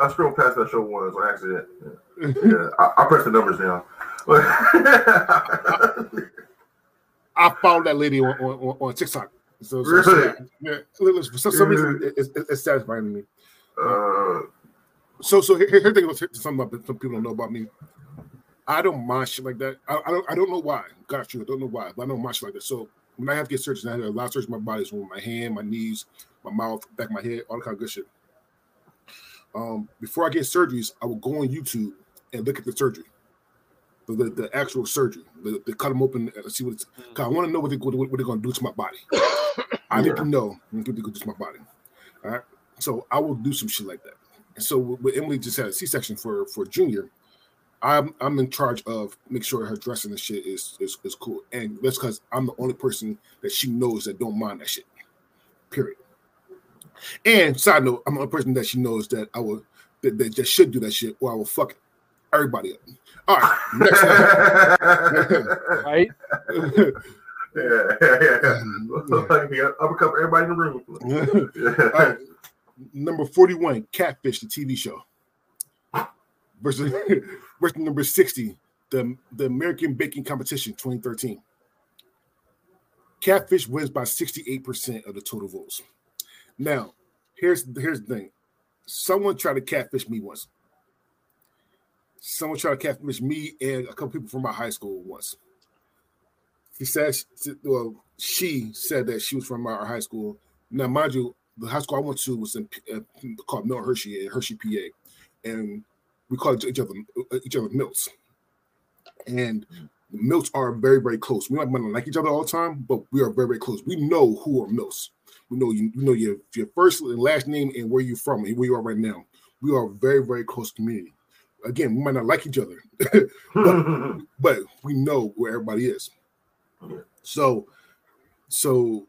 I scrolled past that show once on accident. Yeah, I, I pressed the numbers now. I followed that lady on, on, on TikTok. So, so, so- Really? yeah, for some, reason, it- it's, it's satisfying to me. uh, So, so here, here's the thing something about some people don't know about me. I don't mind shit like that. I, I don't. I don't know why. Got you. I don't know why, but I don't mind shit like that. So when I have to get surgery, I have a lot of surgery. My body's with my hand, my knees, my mouth, back of my head, all that kind of good shit. Um, before I get surgeries, I will go on YouTube and look at the surgery, the the, the actual surgery. The, the cut them open, and see what it's. Cause I want to know what they what, what they're going to do to my body. I need Yeah. to know what they're going to do to my body. All right. So I will do some shit like that. And so with Emily just had a C-section for for Junior, I'm I'm in charge of make sure her dressing and shit is is, is cool. And that's because I'm the only person that she knows that don't mind that shit. Period. And side note, I'm the only person that she knows that I will that, that, that should do that shit or I will fuck everybody up. All right, next. Right? Yeah, yeah, yeah. Like, yeah, uppercut everybody in the room. All right, number 41, Catfish, the TV show. Versus, versus number 60, the, the American Baking Competition 2013. Catfish wins by 68% of the total votes. Now, here's here's the thing. Someone tried to catfish me once. Someone tried to catfish me and a couple people from my high school once. He said, well, she said that she was from our high school. Now, mind you, the high school I went to was in uh, called Milt Hershey in Hershey, PA, and we called each other each other Milts. And the Milts are very very close. We might not like each other all the time, but we are very very close. We know who are Milts. We know you, you know your your first and last name and where you're from and where you are right now. We are a very very close community. Again, we might not like each other, but, but we know where everybody is. So, so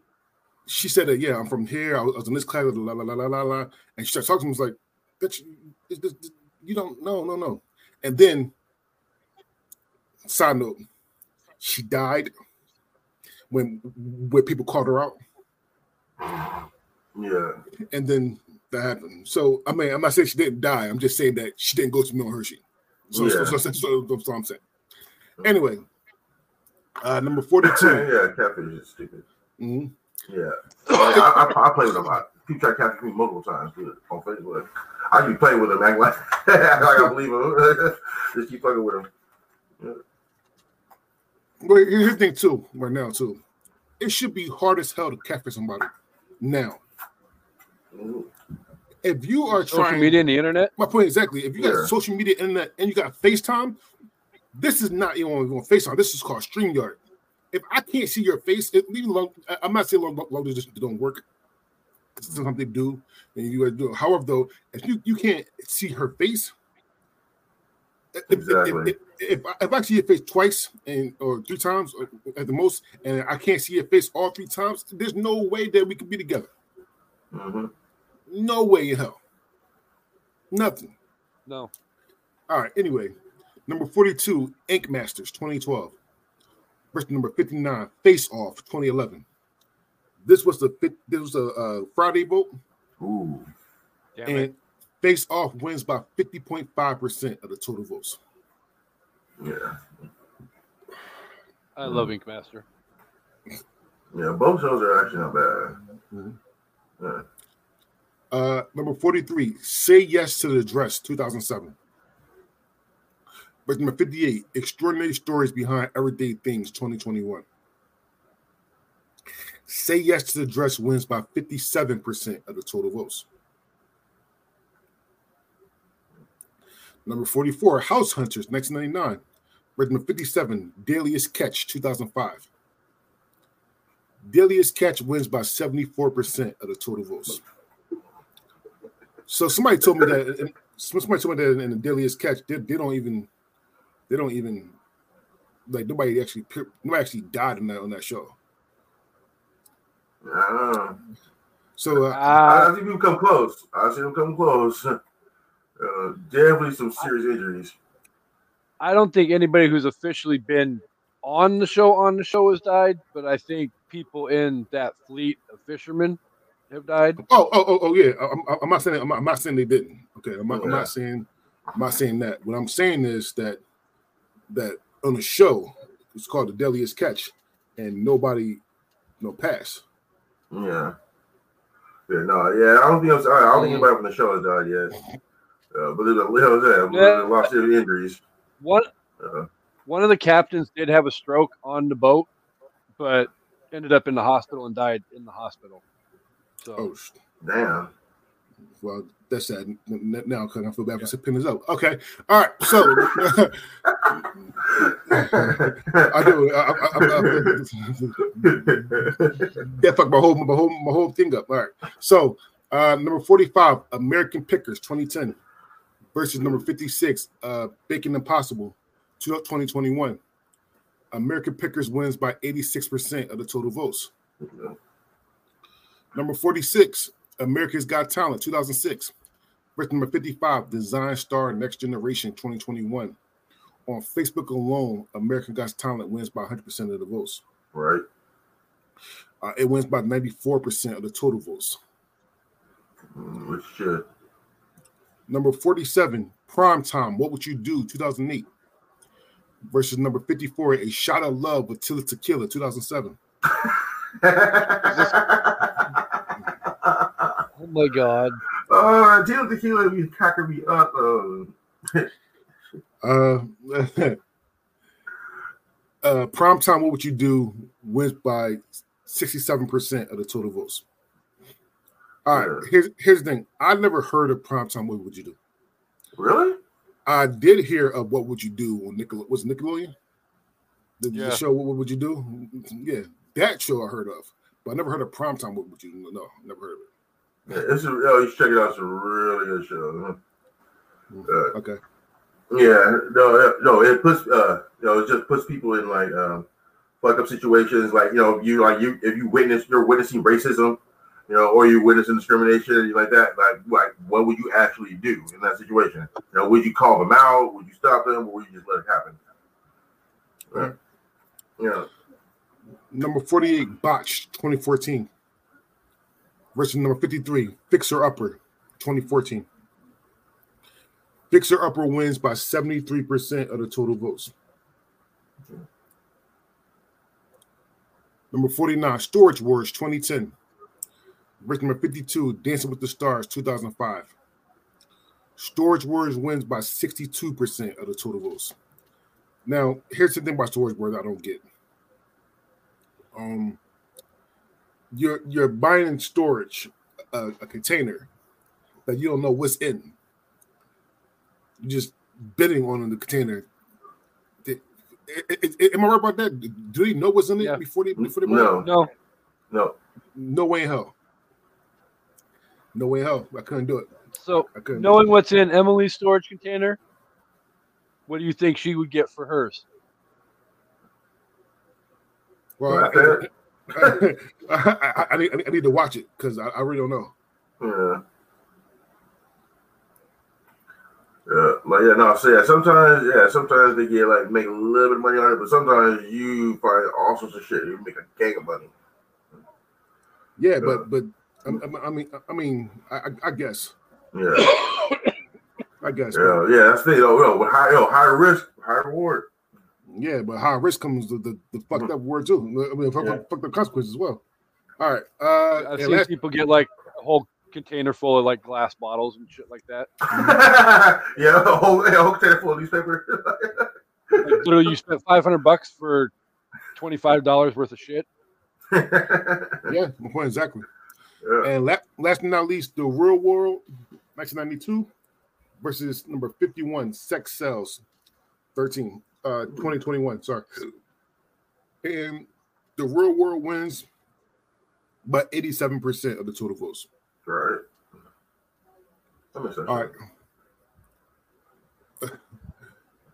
she said that yeah, I'm from here. I was, I was in this class, la la la la la la, and she started talking to me. Was like, "Bitch, this, this, this- you don't no no no." And then, side note, she died when when people called her out, yeah. and then that happened. So I mean, I'm not saying she didn't die. I'm just saying that she didn't go to Mill Hershey. So, so, Yeah. so, so, so that's what I'm saying. Anyway, uh, number 42. yeah, catfish is stupid. Mhm. Yeah. I, I, I play with them. I, people try to catfish me multiple times dude, on Facebook. I keep playing with them, acting like, act like I believe them. Just keep fucking with them. Well, here's the thing too, right now too. It should be hard as hell to catfish somebody. Now, if you are Social trying, media and the internet. my point exactly. If you got social media internet and you got FaceTime, this is not even going face on FaceTime. This is called StreamYard. If I can't see your face, it, leave it alone. I- I'm not saying long, long as it don't work. It's something they do, and you gotta do. However, though, if you, you can't see her face, if, if- if- Exactly. if, if, I, if I see your face twice and or three times or at the most, and I can't see your face all three times, there's no way that we can be together. hmm No way in hell. Nothing. No. All right. Anyway, number 42, Ink Masters 2012. Versus number 59, Face Off 2011. This was the this was a uh, Friday vote, Ooh. Damn and it. Face Off wins by 50.5% of the total votes. Yeah. I love Ink Master. Yeah, both shows are actually not bad. Yeah. Uh, number 43, Say Yes to the Dress 2007. Number 58, Extraordinary Stories Behind Everyday Things 2021. Say Yes to the Dress wins by 57% of the total votes. Number 44, House Hunters 1999. Versus number 57, Deadliest Catch 2005. Deadliest Catch wins by 74% of the total votes. So somebody told me that somebody told me that in the Deadliest Catch, they, they don't even they don't even like nobody actually nobody actually died on that on that show. I don't know. So uh, I, Uh, I see people come close. I see them come close. Uh, definitely some serious injuries. I don't think anybody who's officially been on the show on the show has died, but I think people in that fleet of fishermen have died. oh oh oh, oh yeah, I'm, I'm not saying I'm not, I'm not saying they didn't. Okay, I'm not, I'm not saying I'm not saying that. What I'm saying is that that on the show it's called the Deadliest Catch, and nobody no pass. Yeah. Yeah, no, yeah, I don't think I'm, I don't think anybody from the show has died yet. Uh, but there's a little there, Yeah. there's lot of injuries. One Uh, one of the captains did have a stroke on the boat, but ended up in the hospital and died in the hospital. So Oh, damn. Well, that's sad. Now, because I feel bad for pinning this up. Okay, all right. So I do. I, I, that fucked my whole my whole my whole thing up. All right. So uh number 45, American Pickers 2010 versus number 56, uh Baking Impossible 2021. American Pickers wins by 86% of the total votes. Number 46, America's Got Talent 2006 Race number 55, Design Star Next Generation 2021. On Facebook alone, American Got Talent wins by 100% of the votes. Right. Uh, it wins by 94% of the total votes. Mm, Which should. Number 47, Prime Time, What Would You Do, 2008. Versus number 54, A Shot of Love with Tila Tequila, 2007. Oh my god. Oh, Tila Tequila you cracking me up. Uh, Uh, uh, Prime Time, What Would You Do wins by 67% of the total votes. All right, Yeah. here's, here's the thing. I never heard of Prime Time, What Would You Do? really? I did hear of What Would You Do on Nickel was it Nickelodeon? The, the show What Would You Do? Yeah, that show I heard of, but I never heard of Prime Time. What Would You Do? No, never heard of it. Yeah, it's a, oh, you should check it out. It's a really good show. Uh, Okay, Yeah, no, no, it puts uh, you know, it just puts people in like um, fuck up situations. Like you know, you like you if you witness, you're witnessing racism, you know, or you're witnessing discrimination like that. Like, like what would you actually do in that situation? You know, would you call them out? Would you stop them, or would you just let it happen? Right. Yeah. number forty-eight, botched, 2014. Versus number fifty-three, Fixer Upper, 2014. Fixer Upper wins by 73% of the total votes. Number 49, Storage Wars 2010. Versus number 52, Dancing with the Stars 2005. Storage Wars wins by 62% of the total votes. Now, here's the thing about Storage Wars I don't get. Um, you're you're buying in storage a, a container that you don't know what's in. You're just bidding on the container. Did- i- i- i- Am I right about that? Do they know what's in it Yeah. before they before they buy it? No, No. no. No way in hell. No way in hell. I couldn't do it. So I couldn't. knowing what's in Emily's storage container, what do you think she would get for hers? Well, Not I. I, I, need, I need to watch it because I, I really don't know. Yeah. Yeah, but yeah, no, so yeah, sometimes, yeah, sometimes they get like make a little bit of money on it, but sometimes you find all sorts of shit. You make a gang of money. Yeah, Yeah. but but I, I mean I mean I, I- guess Yeah, I guess yeah, yeah. That's the thing. Yo, yo, with high, yo, high risk, high reward. Yeah, but high risk comes the the, the fucked up word too. I mean, fuck, Yeah. fucked up consequences as well. All right. Uh, I've seen last, people get like a whole container full of like glass bottles and shit like that. yeah, a whole, a whole container full of newspaper. Like, literally, you spent five hundred bucks for twenty five dollars worth of shit. yeah, my point exactly. Yeah. And la- last but not least, the real world, 1992 versus number 51, Sex Cells, 13, uh, 2021. Sorry. And the real world wins by 87% of the total votes. Right. That makes sense. All right.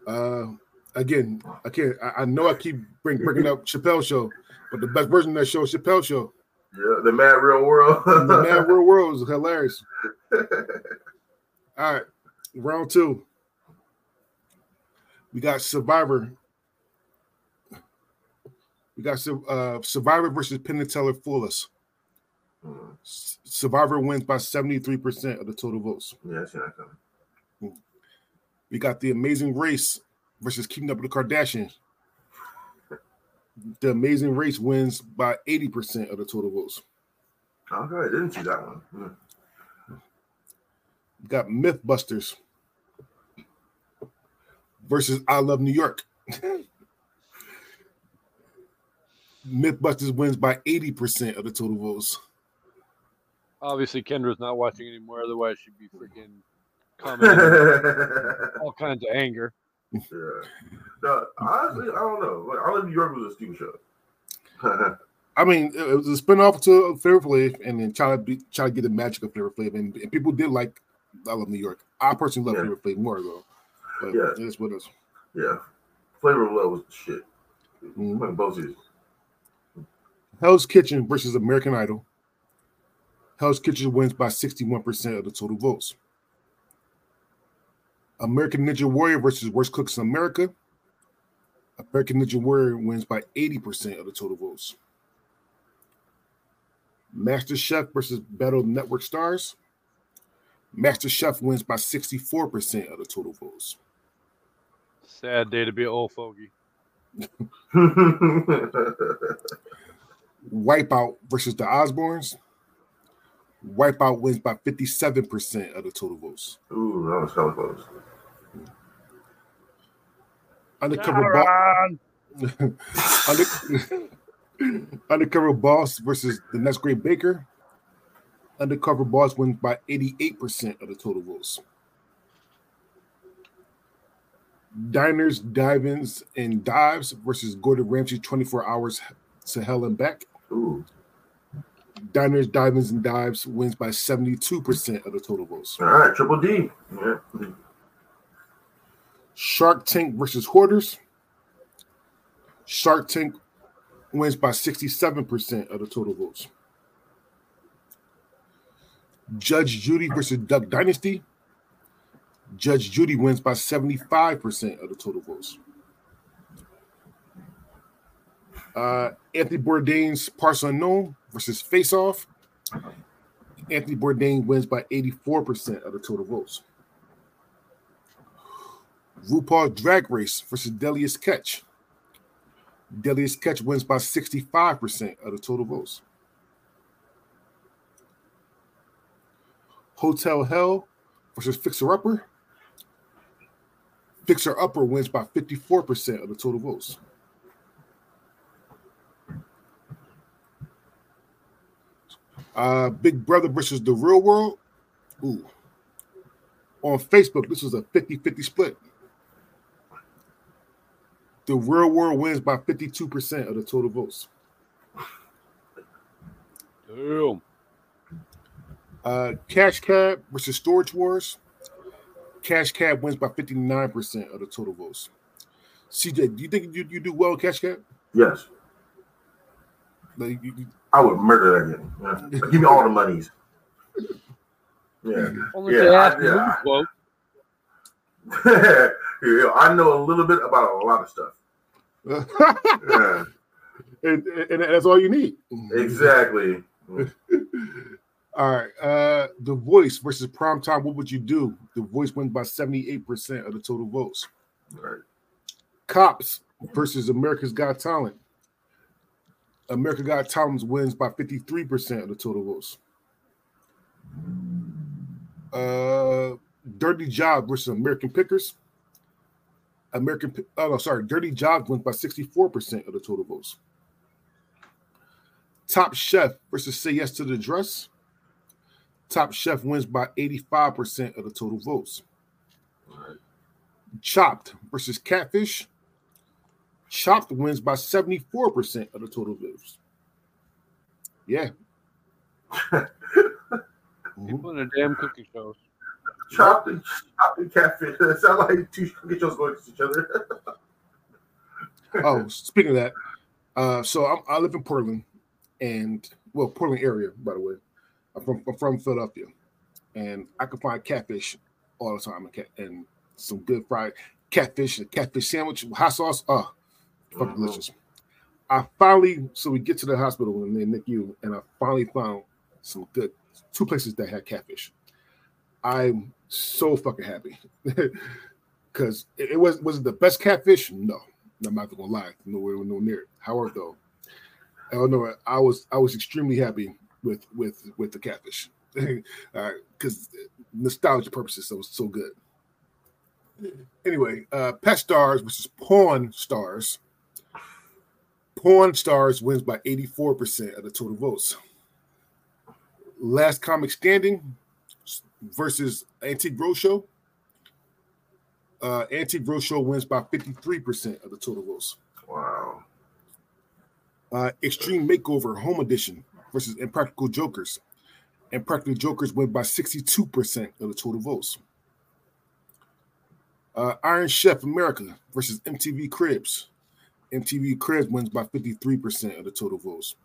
Uh, again, I can't. I, I know I keep bring, bringing up Chappelle Show, but the best version of that show, is Chappelle Show, Yeah, the mad real world. the Mad Real World is hilarious. All right, round two. We got Survivor. We got uh, Survivor versus Penn and Teller Fool Us. Mm, Survivor wins by 73% of the total votes. yeah, I see that coming. We got the Amazing Race versus Keeping Up with the Kardashians. The Amazing Race wins by 80% of the total votes. Okay, I didn't see that one. Hmm. We got Mythbusters versus I Love New York. Mythbusters wins by 80% of the total votes. Obviously, Kendra's not watching anymore. Otherwise, she'd be freaking commenting all kinds of anger. yeah. No, honestly, I don't know. Like, I Live in New York was a stupid show. I mean, it was a spinoff to Flavor Flav, and then try to be, try to get the magic of Flavor Flav, and, and people did like I Love New York. I personally love Yeah. Flavor Flav more though, but Yeah. it's what it is. yeah. Flavor of Love was shit. Mhm. Like both seasons. Hell's Kitchen versus American Idol. Hell's Kitchen wins by 61% of the total votes. American Ninja Warrior versus Worst Cooks in America. American Ninja Warrior wins by 80% of the total votes. Master Chef versus Battle Network Stars. Master Chef wins by 64% of the total votes. Sad day to be an old fogey. Wipeout versus the Osbournes. Wipeout wins by 57% of the total votes. Ooh, that was hella close. Undercover, bo- Under- Undercover Boss versus the next great baker. Undercover Boss wins by 88% of the total votes. Diners, Drive-Ins, and Dives versus Gordon Ramsay 24 Hours to Hell and Back. Ooh, Diners, Drive-Ins, and Dives wins by 72% of the total votes. all right, Triple D. Yeah. Shark Tank versus Hoarders. Shark Tank wins by 67% of the total votes. Judge Judy versus Duck Dynasty. Judge Judy wins by 75% of the total votes. Uh, Anthony Bourdain's Parts Unknown versus Face Off. Anthony Bourdain wins by 84% of the total votes. RuPaul Drag Race versus Deadliest Catch. Deadliest Catch wins by 65% of the total votes. Hotel Hell versus Fixer Upper. Fixer Upper wins by 54% of the total votes. Uh, Big Brother versus The Real World. Ooh. On Facebook, this was a 50 50 split. The Real World wins by 52% of the total votes. Damn. Uh, Cash Cab versus Storage Wars. Cash Cab wins by 59% of the total votes. CJ, do you think you, you do well, Cash Cab? Yes, Like, you, you- I would murder that nigga. Yeah. Give me all the monies. Yeah. Only Yeah, to I- yeah. movie quote. Yeah, I know a little bit about a lot of stuff. Yeah, and, and that's all you need. exactly. All right. Uh, the Voice versus Primetime. What would you do? The Voice wins by 78% of the total votes. Right. Cops versus America's Got Talent. America Got Talent wins by 53% of the total votes. Uh, Dirty Job versus American Pickers. American, oh no, sorry, Dirty Job wins by 64% of the total votes. Top Chef versus Say Yes to the Dress. Top Chef wins by 85% of the total votes. Right. Chopped versus Catfish. Chopped wins by 74% of the total votes. Yeah. Mhm. People in the damn cooking shows. Chopped and chopped and catfish. It sounds like two cookie shows going against each other. Oh, speaking of that, uh, so I'm, I live in Portland, and well, Portland area, by the way. I'm from I'm from Philadelphia, and I can find catfish all the time, and, and some good fried catfish, a catfish sandwich, hot sauce. Oh, fucking Mhm. delicious. I finally, so we get to the hospital and they nick you, and I finally found some good two places that had catfish. I'm so fucking happy because it, it was was it the best catfish? No, I'm not gonna lie, nowhere no near it. However, though, I don't know. I was I was extremely happy with with with the catfish, because nostalgia purposes, so so good. Anyway, uh, Pet Stars versus Pawn Stars. Pawn Stars wins by 84% of the total votes. Last Comic Standing versus Antique Roadshow. Uh, Antique Roadshow wins by 53% of the total votes. Wow. Uh, Extreme Makeover Home Edition versus Impractical Jokers. Impractical Jokers win by 62% of the total votes. Uh, Iron Chef America versus MTV Cribs. MTV Cribs wins by 53% of the total votes.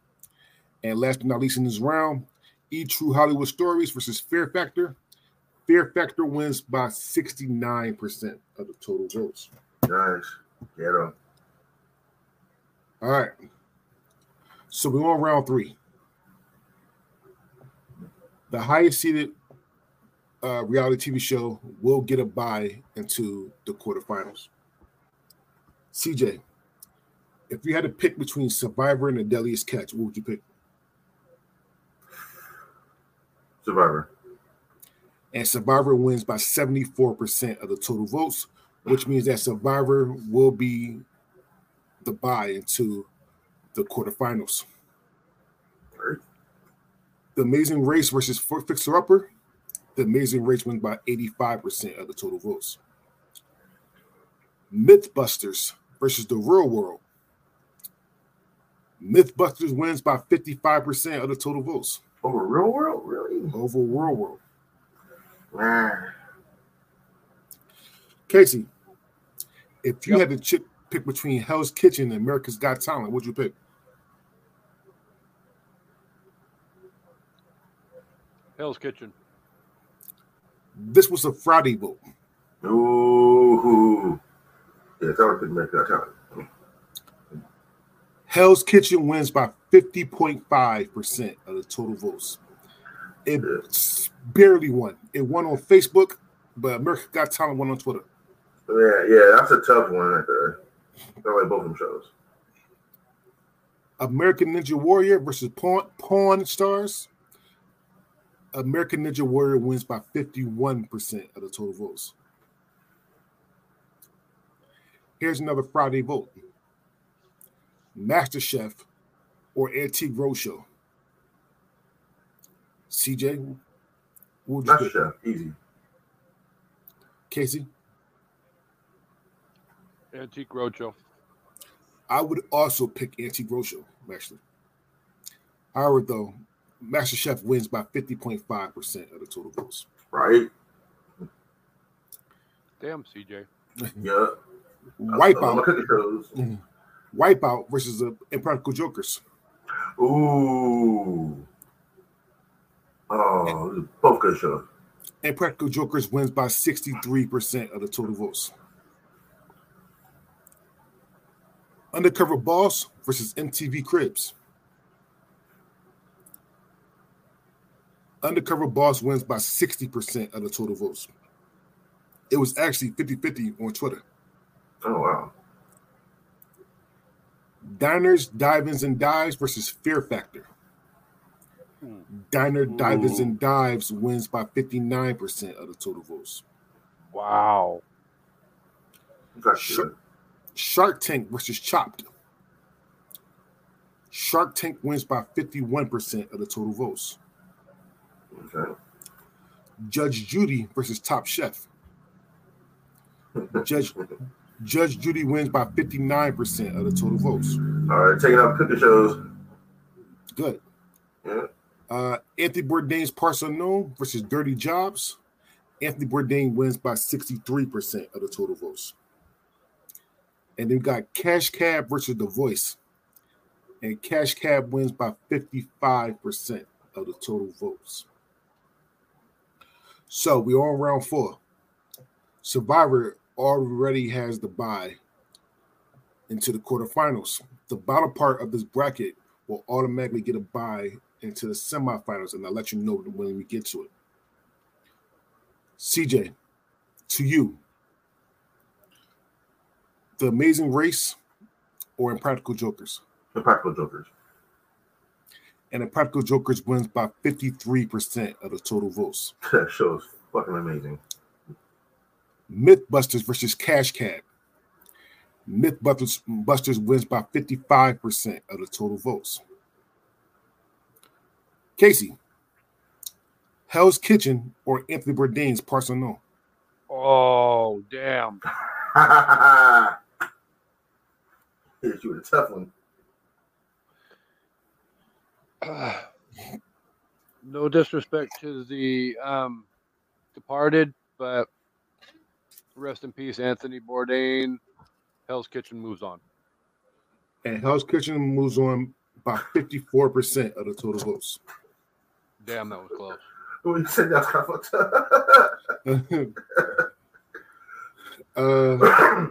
And last but not least in this round, E True Hollywood Stories versus Fear Factor. Fear Factor wins by 69% of the total votes. Nice. Get him. All right. So we're on round three. The highest seeded uh, reality TV show will get a bye into the quarterfinals. CJ, if you had to pick between Survivor and The Deadliest Catch, what would you pick? Survivor. And Survivor wins by 74% of the total votes, which means that Survivor will be the bye into the quarterfinals. The Amazing Race versus Fixer Upper. The Amazing Race wins by 85% of the total votes. Mythbusters versus the Real World. Mythbusters wins by 55% of the total votes Over real world, really? over Real World. Man. Casey, if you Yep. had to pick between Hell's Kitchen and America's Got Talent, what'd you pick? Hell's Kitchen. This was a Friday vote. Ooh. Yeah, that would make that time. Hell's Kitchen wins by 50.5% of the total votes. It s- barely won. It won on Facebook, but America Got Talent won on Twitter. Yeah, yeah, that's a tough one right there. I like both of them shows. American Ninja Warrior versus Pawn, Pawn Stars. American Ninja Warrior wins by 51% of the total votes. Here's another Friday vote Master Chef or Antique Roadshow. CJ, what Master? Chef, easy. Casey? Antique Roadshow. I would also pick Antique Roadshow, actually. However, though, Master Chef wins by 50.5% of the total votes. Right? Damn, CJ. Yeah. My Wipeout, cooking shows. Mm-hmm. Wipeout versus the Impractical Jokers. Ooh. Oh, those are both good shows. Impractical Jokers wins by 63% of the total votes. Undercover Boss versus MTV Cribs. Undercover Boss wins by 60% of the total votes. It was actually 50 50 on Twitter. Oh, wow. Diners, Drive-Ins, and Dives versus Fear Factor. Diner, hmm. Drive-Ins, and Dives wins by 59% of the total votes. Wow. That's Sure. good. Shark Tank versus Chopped. Shark Tank wins by 51% of the total votes. Okay. Judge Judy versus Top Chef. Judge Judge Judy wins by 59% of the total votes. All right, taking out cooking shows. Good. Yeah. Uh, Anthony Bourdain's Parts Unknown versus Dirty Jobs. Anthony Bourdain wins by 63% of the total votes. And then we got Cash Cab versus The Voice. And Cash Cab wins by 55% of the total votes. So we're on round four. Survivor already has the bye into the quarterfinals. The bottom part of this bracket will automatically get a bye into the semifinals, and I'll let you know when we get to it. CJ, to you, the Amazing Race or Impractical Jokers? The Practical Jokers. And the Practical Jokers wins by 53% of the total votes. That show is fucking amazing. Mythbusters versus Cash Cab. Mythbusters Busters wins by 55% of the total votes. Casey, Hell's Kitchen or Anthony Bourdain's Parts Unknown? Oh, damn. Hit you with a tough one. no disrespect to the um, departed, but rest in peace, Anthony Bourdain. Hell's Kitchen moves on. And Hell's Kitchen moves on by 54% of the total votes. Damn, that was close. When you said that's kind of fucked up. uh,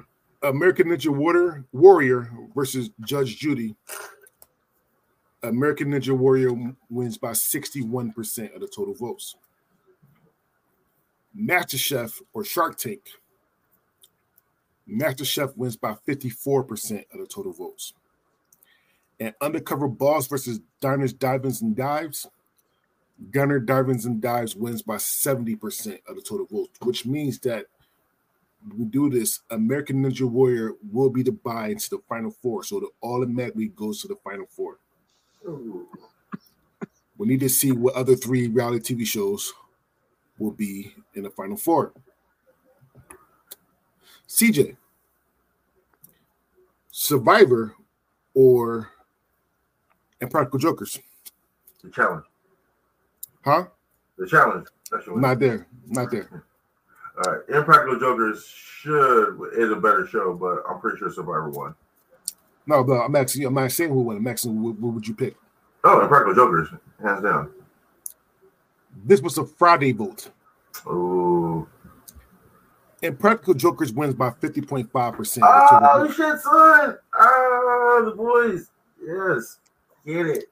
American Ninja Warrior Warrior versus Judge Judy. American Ninja Warrior wins by 61% of the total votes. Master Chef or Shark Tank. Master Chef wins by 54% of the total votes. And Undercover Boss versus Diners, Divings, and Dives. Gunner Divings and Dives wins by 70% of the total votes, which means that we do this, American Ninja Warrior will be the buy into the final four. So it automatically goes to the final four. We need to see what other three reality TV shows will be in the final four. CJ, Survivor or Impractical Jokers? The challenge. Huh? The challenge. Not there. Not there. All right. Impractical Jokers should is a better show, but I'm pretty sure Survivor won. No, but I'm you, I'm not saying who won. I'm asking what, what would you pick? Oh, Impractical Jokers, hands down. This was a Friday vote. Ooh. Impractical Jokers wins by 50.5%. Oh shit, son. Ah, the boys. Yes. Get it.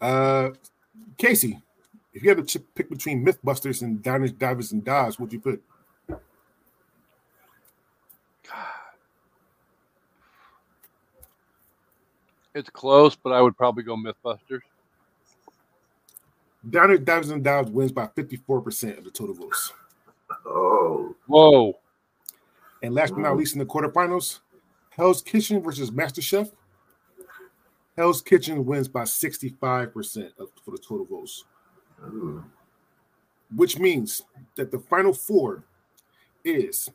Uh, Casey, if you had to pick between Mythbusters and Diners, Divers, and Dives, what'd you pick? It's close, but I would probably go MythBusters. Diners, Divers, and Dives wins by 54% of the total votes. Oh. Whoa. And last but not least, in the quarterfinals, Hell's Kitchen versus Master Chef. Hell's Kitchen wins by 65% of, for the total votes, Ooh. which means that the final four is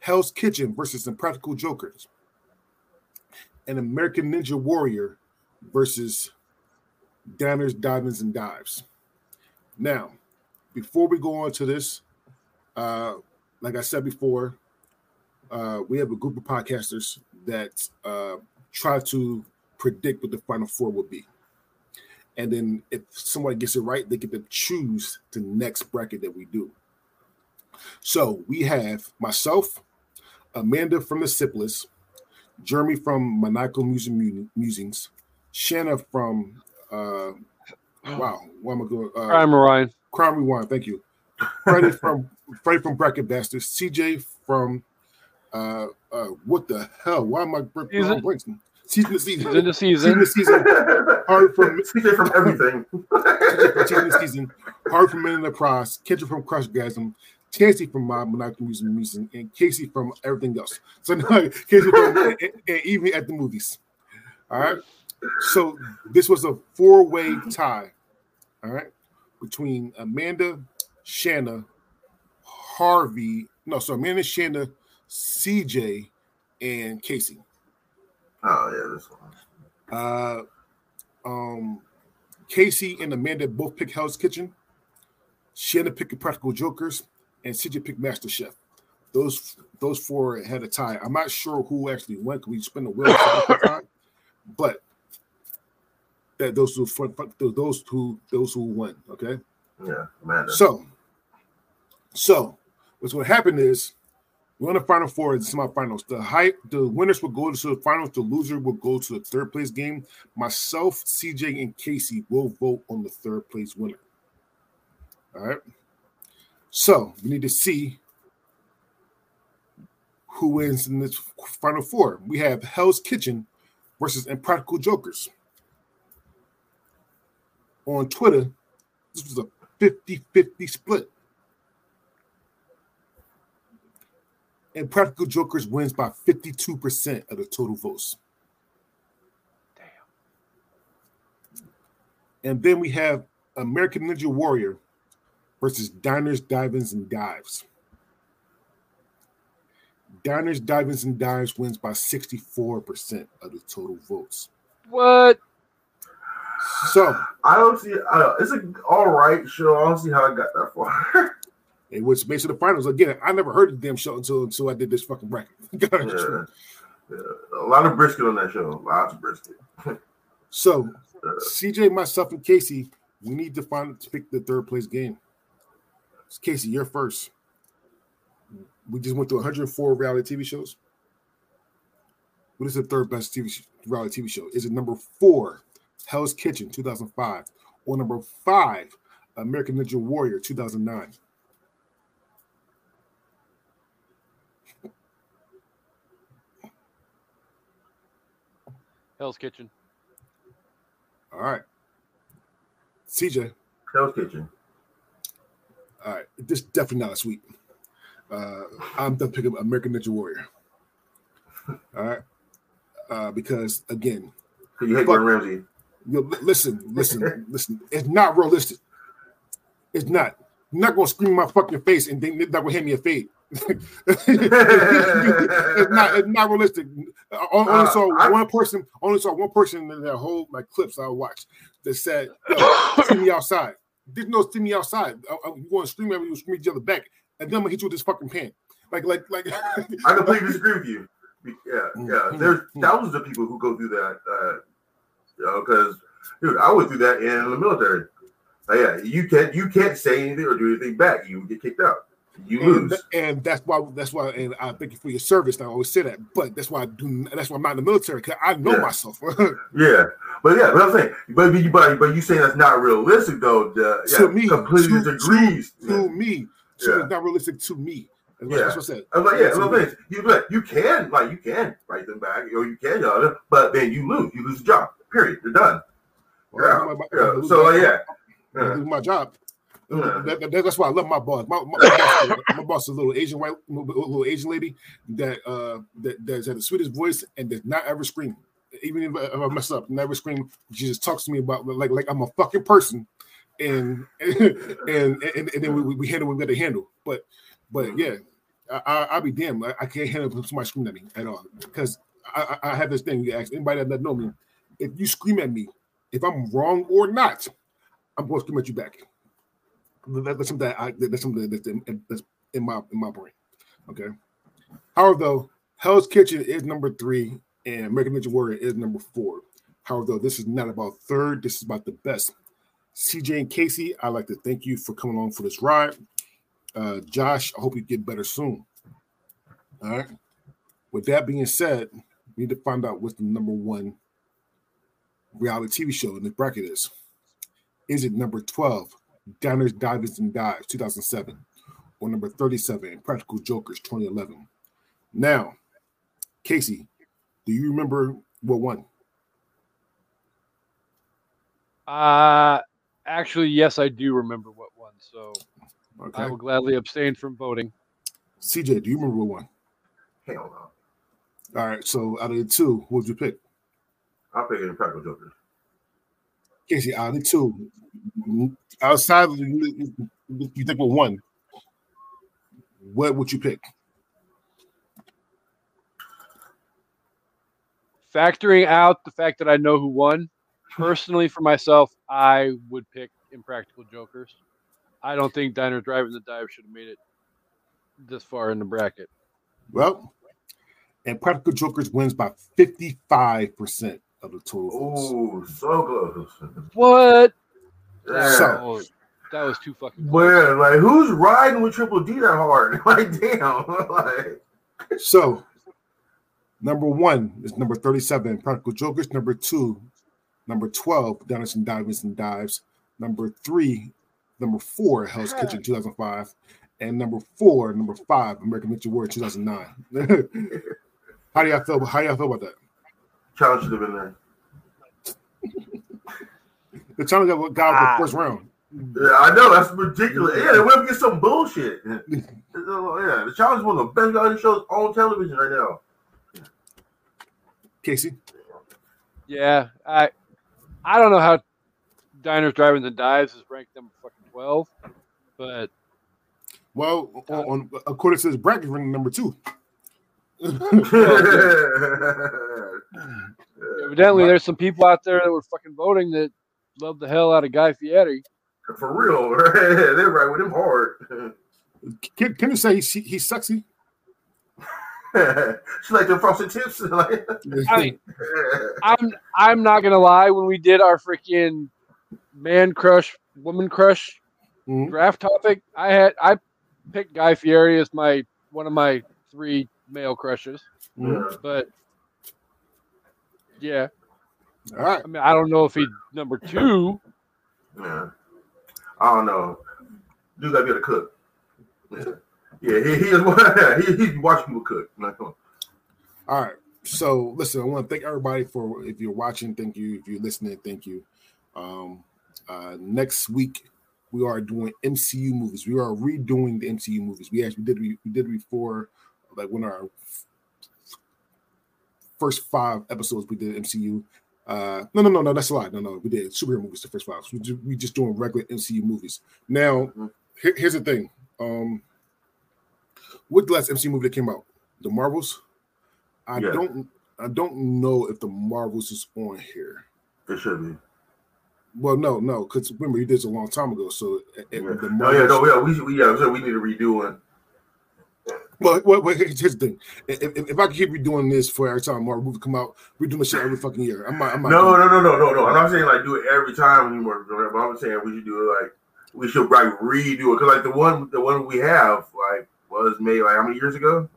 Hell's Kitchen versus Impractical Jokers, and American Ninja Warrior versus Danners, Diamonds, and Dives. Now, before we go on to this, uh, like I said before, uh, we have a group of podcasters that uh, try to predict what the final four will be. And then if somebody gets it right, they get to choose the next bracket that we do. So we have myself, Amanda from the Sipless, Jeremy from Maniacal Music Musings, Shanna from uh wow, what am I going? Uh, Crime Ryan. Crime Rewind, thank you. Freddie from Freddie from Bracket Bastards, CJ from uh uh what the hell? Why am I Season. blanking? Season to season. Season to season. Season to season. Hard from CJ from everything. season to season. Hard from Men in the Prize. Kendra from Crush Tansy from My Monopoly Music Music. And Casey from everything else. So now Casey from and, and even at the movies. All right. So this was a four-way tie. All right. Between Amanda, Shanna, Harvey. No, so Amanda, Shanna, CJ, and Casey. Oh yeah, this one. Uh, um, Casey and Amanda both picked Hell's Kitchen. Shanna picked Practical Jokers, and CJ picked Master Chef. Those those four had a tie. I'm not sure who actually won because we spent the wheel time, but that those who those who those who won. Okay, Yeah, Amanda. so so what's going to happen is we're on the final four and semifinals. The high the winners will go to the finals. The loser will go to the third place game. Myself, CJ, and Casey will vote on the third place winner. All right. So we need to see who wins in this final four. We have Hell's Kitchen versus Impractical Jokers. On Twitter, this was a 50-50 split. and Practical Jokers wins by 52% of the total votes. Damn. And then we have American Ninja Warrior versus Diners, Divings, and Dives. Diners, Divings, and Dives wins by 64% of the total votes. What? So I don't see. Uh, it's an all right show. I don't see how I got that far. it was based on the finals. Again, I never heard of the damn show until until I did this fucking bracket. yeah. Yeah. A lot of brisket on that show. Lots of brisket. so Uh, CJ, myself, and Casey we need to find to pick the third place game. Casey, you're first. We just went through 104 reality TV shows. What is the third best TV sh- reality TV show? Is it number four, Hell's Kitchen, 2005, or number five, American Ninja Warrior, 2009? Hell's Kitchen. All right. CJ. Hell's Kitchen. All right. This definitely not a sweep. Uh, I'm done picking American Ninja Warrior. All right. Uh, because again, you hate. Gordon Ramsay. you know, listen, listen, listen. It's not realistic. It's not. You're not gonna scream in my fucking face and then that will hand me a fade. it's not. It's not realistic. I only Uh, saw I- one person. Only saw one person in that whole my clips I watched that said, Yo, "See me outside." Didn't know see me outside. I, I, you want to scream at me? You scream at each other back, and then I'm gonna hit you with this fucking pan. Like, like, like. I completely disagree with you. Yeah, yeah. Mhm. There's thousands of people who go through that. Uh, you know, because dude, I went through that in the military. Uh, yeah, you can't you can't say anything or do anything back. You get kicked out. You and, lose. and that's why that's why and I thank you for your service. And I always say that, but that's why I do. That's why I'm not in the military because I know Yeah. myself. Yeah, but yeah, but I'm saying, but you but, but you saying that's not realistic though. Uh, yeah, To me, completely to- disagrees. to me, so Yeah. it's not realistic to me. That's, Yeah. that's what I said. I was like, yeah, To me. things. You like, you can like you can write them back, or you can at but then you lose. You lose the job. Period. You're done. Well, Yeah, my- my- yeah. So yeah, yeah. do my job. Yeah. That- that- that's why I love my boss. My, my, my boss, my boss is a little Asian white, little Asian lady that uh that that's had the sweetest voice and does not ever scream. Even if, I- if I mess up, never scream. She just talks to me about like like I'm a fucking person, and and and, and then we, we handle what we got to handle. But but mm. yeah, I, I I'll be damned. I, I can't handle somebody screaming at me at all because I, I I have this thing. You ask anybody that doesn't know me, if you scream at me, if I'm wrong or not, I'm going to scream at you back. That- That's something that I that's something that's in, that's in my in my brain. Okay. However, though, Hell's Kitchen is number three and American Ninja Warrior is number four. However, though, this is not about third. This is about the best. CJ and Casey, I'd like to thank you for coming along for this ride. Uh, Josh, I hope you get better soon. All right. With that being said, we need to find out what the number one reality TV show in the bracket is. Is it number 12, Downers, Divers, and Dives, 2007, or number 37, Practical Jokers, 2011? Now, Casey, do you remember what won? Uh actually, yes, I do remember what one. So Okay. I will gladly abstain from voting. CJ, do you remember what won? Hell no. All right. So out of the two, who would you pick? I'm picking Practical Jokers. Casey, out of the two, outside of the, you think what won? What would you pick? Factoring out the fact that I know who won, personally for myself, I would pick Impractical Jokers. I don't think Diner Driving the Dive should have made it this far in the bracket. Well, and Practical Jokers wins by 55% of the total. Oh, so close. What? Yeah. So- Oh, that was too fucking close. Where like who's riding with Triple D that hard? Like damn, like So, number one is number 37, Practical Jokers. Number two, number 12, Downers and Divers and Dives. Number three, number four, Hell's Kitchen 2005. And number four, number five, American Ninja Warrior 2009. how do y'all feel? How do y'all feel about that? challenge should have been there. The challenge got got Ah. the first round. Yeah, I know that's ridiculous. Yeah, they went up against some bullshit. yeah, the challenge is one of the best reality shows on television right now. Casey, Yeah, I I don't know how Diners, Driving the Dives is ranked number fucking twelve, but well, on, on according to this bracket, we're number two. evidently there's some people out there that were fucking voting that love the hell out of Guy Fieri. For real, right? They're right with him hard. Can, can you say he's he's sexy? she like the frosted tips. I mean, I'm I'm not gonna lie. When we did our freaking man crush, woman crush Mhm. draft topic, I had I picked Guy Fieri as my one of my three male crushes, Mhm. But yeah, All right. I mean I don't know if he's number two. Yeah. I don't know. Dude gotta be able to cook. Yeah, he, he is he, he's watching cook. Like, come on. All right. So listen, I want to thank everybody for if you're watching, thank you. If you're listening, thank you. Um, uh, next week we are doing MCU movies. We are redoing the MCU movies. We actually did we, we did before, like when our first five episodes we did MCU. Uh, no, no, no, no, that's a lie. No, no, we did superhero movies the first five. We ju- we just doing regular MCU movies. Now, here- here's the thing. Um, what the last MCU movie that came out? The Marvels. I Yeah. don't I don't know if the Marvels is on here. It should be. Well, no, no, because remember he did this a long time ago. So it, Yeah. the No, yeah, no, yeah, we, we, yeah, we need to redo one. well, well, well, here's the thing. If, if, if I keep redoing this for every time Marvel movie come out, we're doing this shit every fucking year. I'm not, I'm not No, no, no, no, no, no. I'm not saying like do it every time anymore, but I'm saying we should do it like we should like redo it because like the one the one we have like was made like how many years ago?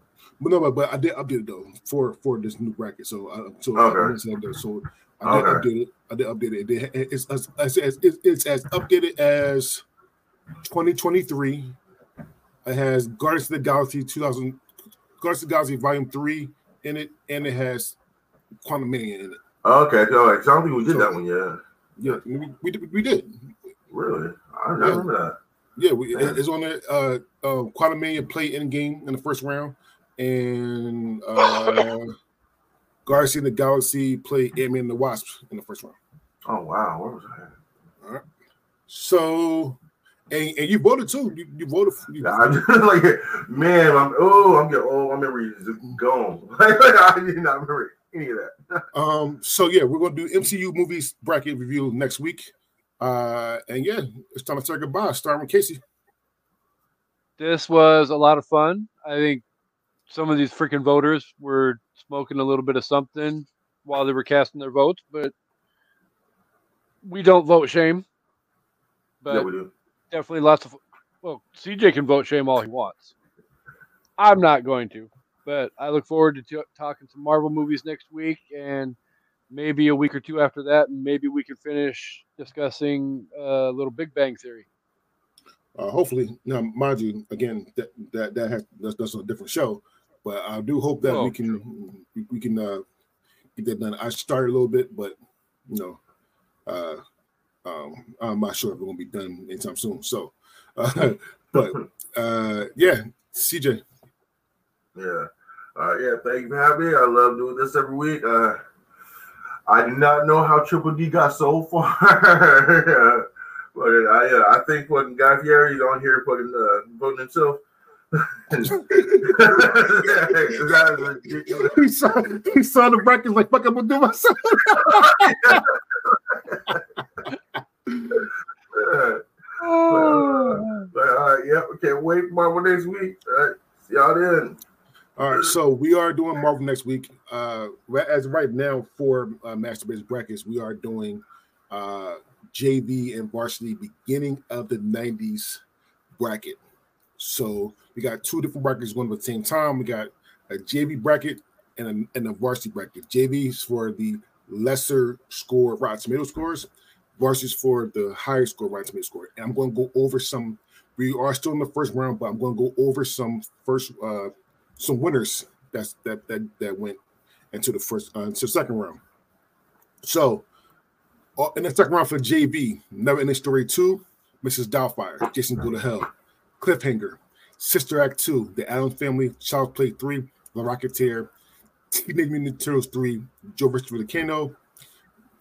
But no, but, but I did update it though for for this new bracket. So uh, so Okay. I, didn't so I did Okay. update it. I did update it. It- It's as it's, it's, it's, it's as updated as 2023. It has Guardians of the Galaxy 2000, Guardians of the Galaxy Volume Three in it, and it has Quantumania in it. Okay, so like so I don't think we did that one yet. Yeah, we, we, did- we did. Really? I don't Yeah. remember that. Yeah, we, it's on the Uh, uh, Quantumania play in game in the first round, and uh, Guardians of the Galaxy play Ant Man and the Wasp in the first round. Oh wow, where was I? All right. So, and, and you voted too. You, you voted. For, you, just like, man, I'm oh, I'm getting old. My memory is gone. I did not remember any of that. um. So yeah, we're gonna do MCU movies bracket review next week. Uh, and yeah, it's time to say goodbye. Starting with Casey. This was a lot of fun. I think some of these freaking voters were smoking a little bit of something while they were casting their votes, but we don't vote shame. But yeah, we do. definitely lots of well cj can vote shame all he wants i'm not going to but i look forward to t- talking some marvel movies next week and maybe a week or two after that and maybe we can finish discussing a uh, little big bang theory Uh, hopefully, now mind you, again that that that has that's, that's a different show, but I do hope that Oh, we can we, we can uh, get that done. I started a little bit, but you know, uh, um, I'm not sure if we're gonna be done anytime soon. So, uh, but uh, yeah, CJ, Yeah. Uh, yeah, thank you for having me. I love doing this every week. Uh, I do not know how Triple D got so far. but I uh, I think fucking Guy Fieri is on here fucking uh, voting himself. that is ridiculous. he saw he saw the brackets like fuck. I'm gonna do myself. Yeah. But, uh, yeah, we can't wait for Marvel next week. All right, see y'all then. All right, so we are doing Marvel next week. Uh, as right now for uh, Master Base brackets, we are doing uh, JV and varsity beginning of the '90s bracket. So we got two different brackets going at the same time. We got a JV bracket and a, and a varsity bracket. JV is for the lesser score Rotten Tomato scores. Varsity is for the higher score Rotten Tomato score. And I'm going to go over some. We are still in the first round, but I'm going to go over some first. Uh, some winners that's that that that went into the first uh, into the second round. So uh, in the second round for JV, Never Ending Story 2, Mrs. Doubtfire, Jason Go to Hell, Cliffhanger, Sister Act 2, The Allen Family, Child Play 3, The Rocketeer, Teenage Mutant Ninja Turtles 3, Joe vs. Volcano,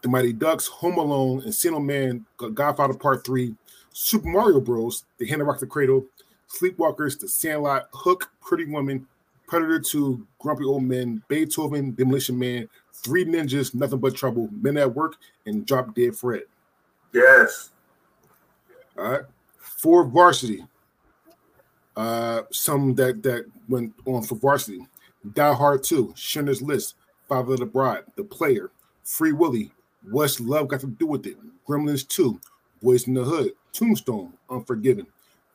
The Mighty Ducks, Home Alone, Encino Man, Godfather Part 3, Super Mario Bros., The Hand of Rock the Cradle, Sleepwalkers, The Sandlot, Hook, Pretty Woman, Predator 2, Grumpy Old Men, Beethoven, Demolition Man, Three Ninjas, Nothing But Trouble, Men at Work, and Drop Dead Fred. Yes. All right. For varsity, uh, some that that went on for varsity. Die Hard 2, Schindler's List, Father of the Bride, The Player, Free Willy, What's Love Got to Do with It? Gremlins 2, Boys in the Hood, Tombstone, Unforgiven,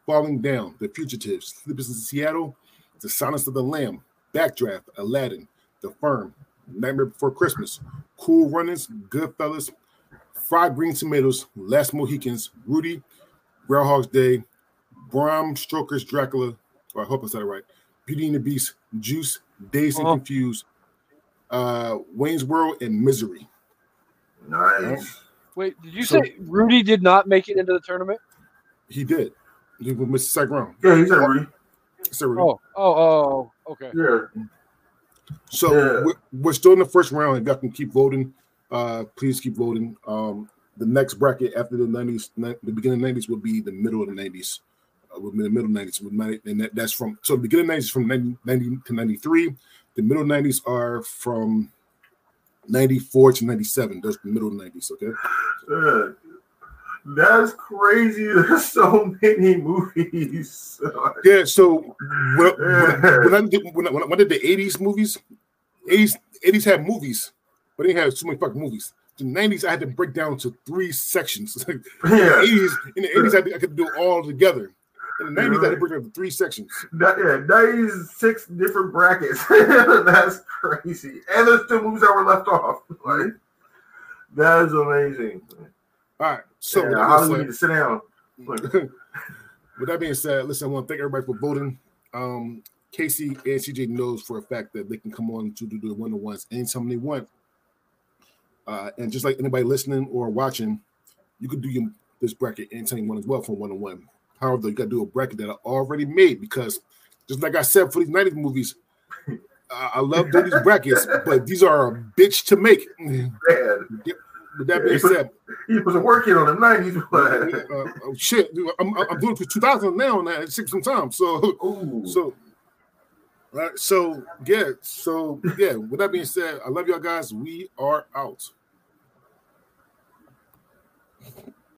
Falling Down, The Fugitives, Sleepers in Seattle, The Silence of the Lamb, Backdraft, Aladdin, The Firm, Nightmare Before Christmas, Cool Runnings, Goodfellas, Fried Green Tomatoes, Last Mohicans, Rudy, Groundhog's Day, Bram Stoker's Dracula, or I hope I said it right, Beauty and the Beast, Juice, Dazed and Oh. Confused, uh, Wayne's World, and Misery. Nice. Wait, did you So- say Rudy did not make it into the tournament? He did. He was Mr. Second round. Yeah, he said Rudy. So, Oh, oh, oh, okay. Yeah. so Yeah. we're, we're still in the first round. If y'all can keep voting, uh, please keep voting. Um, the next bracket after the 90s, the beginning of the 90s will be the middle of the 90s. Uh, will be the middle 90s. With 90 And that, that's from, so the beginning 90s from 90, 90 to 93. The middle 90s are from 94 to 97. Those the middle 90s, okay? Yeah. That's crazy. There's so many movies. Yeah, so when, when, when I did when I, when I did the 80s movies, 80s 80s had movies, but they have so many fucking movies. The 90s I had to break down to three sections. in the yeah. 80s, in the 80s I, I could do it all together. In the 90s I had to break it down to three sections. That, yeah, 96 different brackets. That's crazy. And there's two movies that were left off. Like, that is amazing. All right. So yeah, being need to sit down. said, with that being said, listen, I want to thank everybody for voting. Um, Casey and CJ knows for a fact that they can come on to do the one on ones anytime they want. Uh, and just like anybody listening or watching, you could do your, this bracket anytime you want as well for one on one. However, you got to do a bracket that I already made because, just like I said for these 90s movies, uh, I love doing these brackets, but these are a bitch to make. With that being said, he was working on the 90s, uh, oh, shit, dude, I'm, I'm doing it for 2000 now, and it takes some time. So, Ooh. so, all right, so yeah, so yeah. With that being said, I love y'all guys. We are out.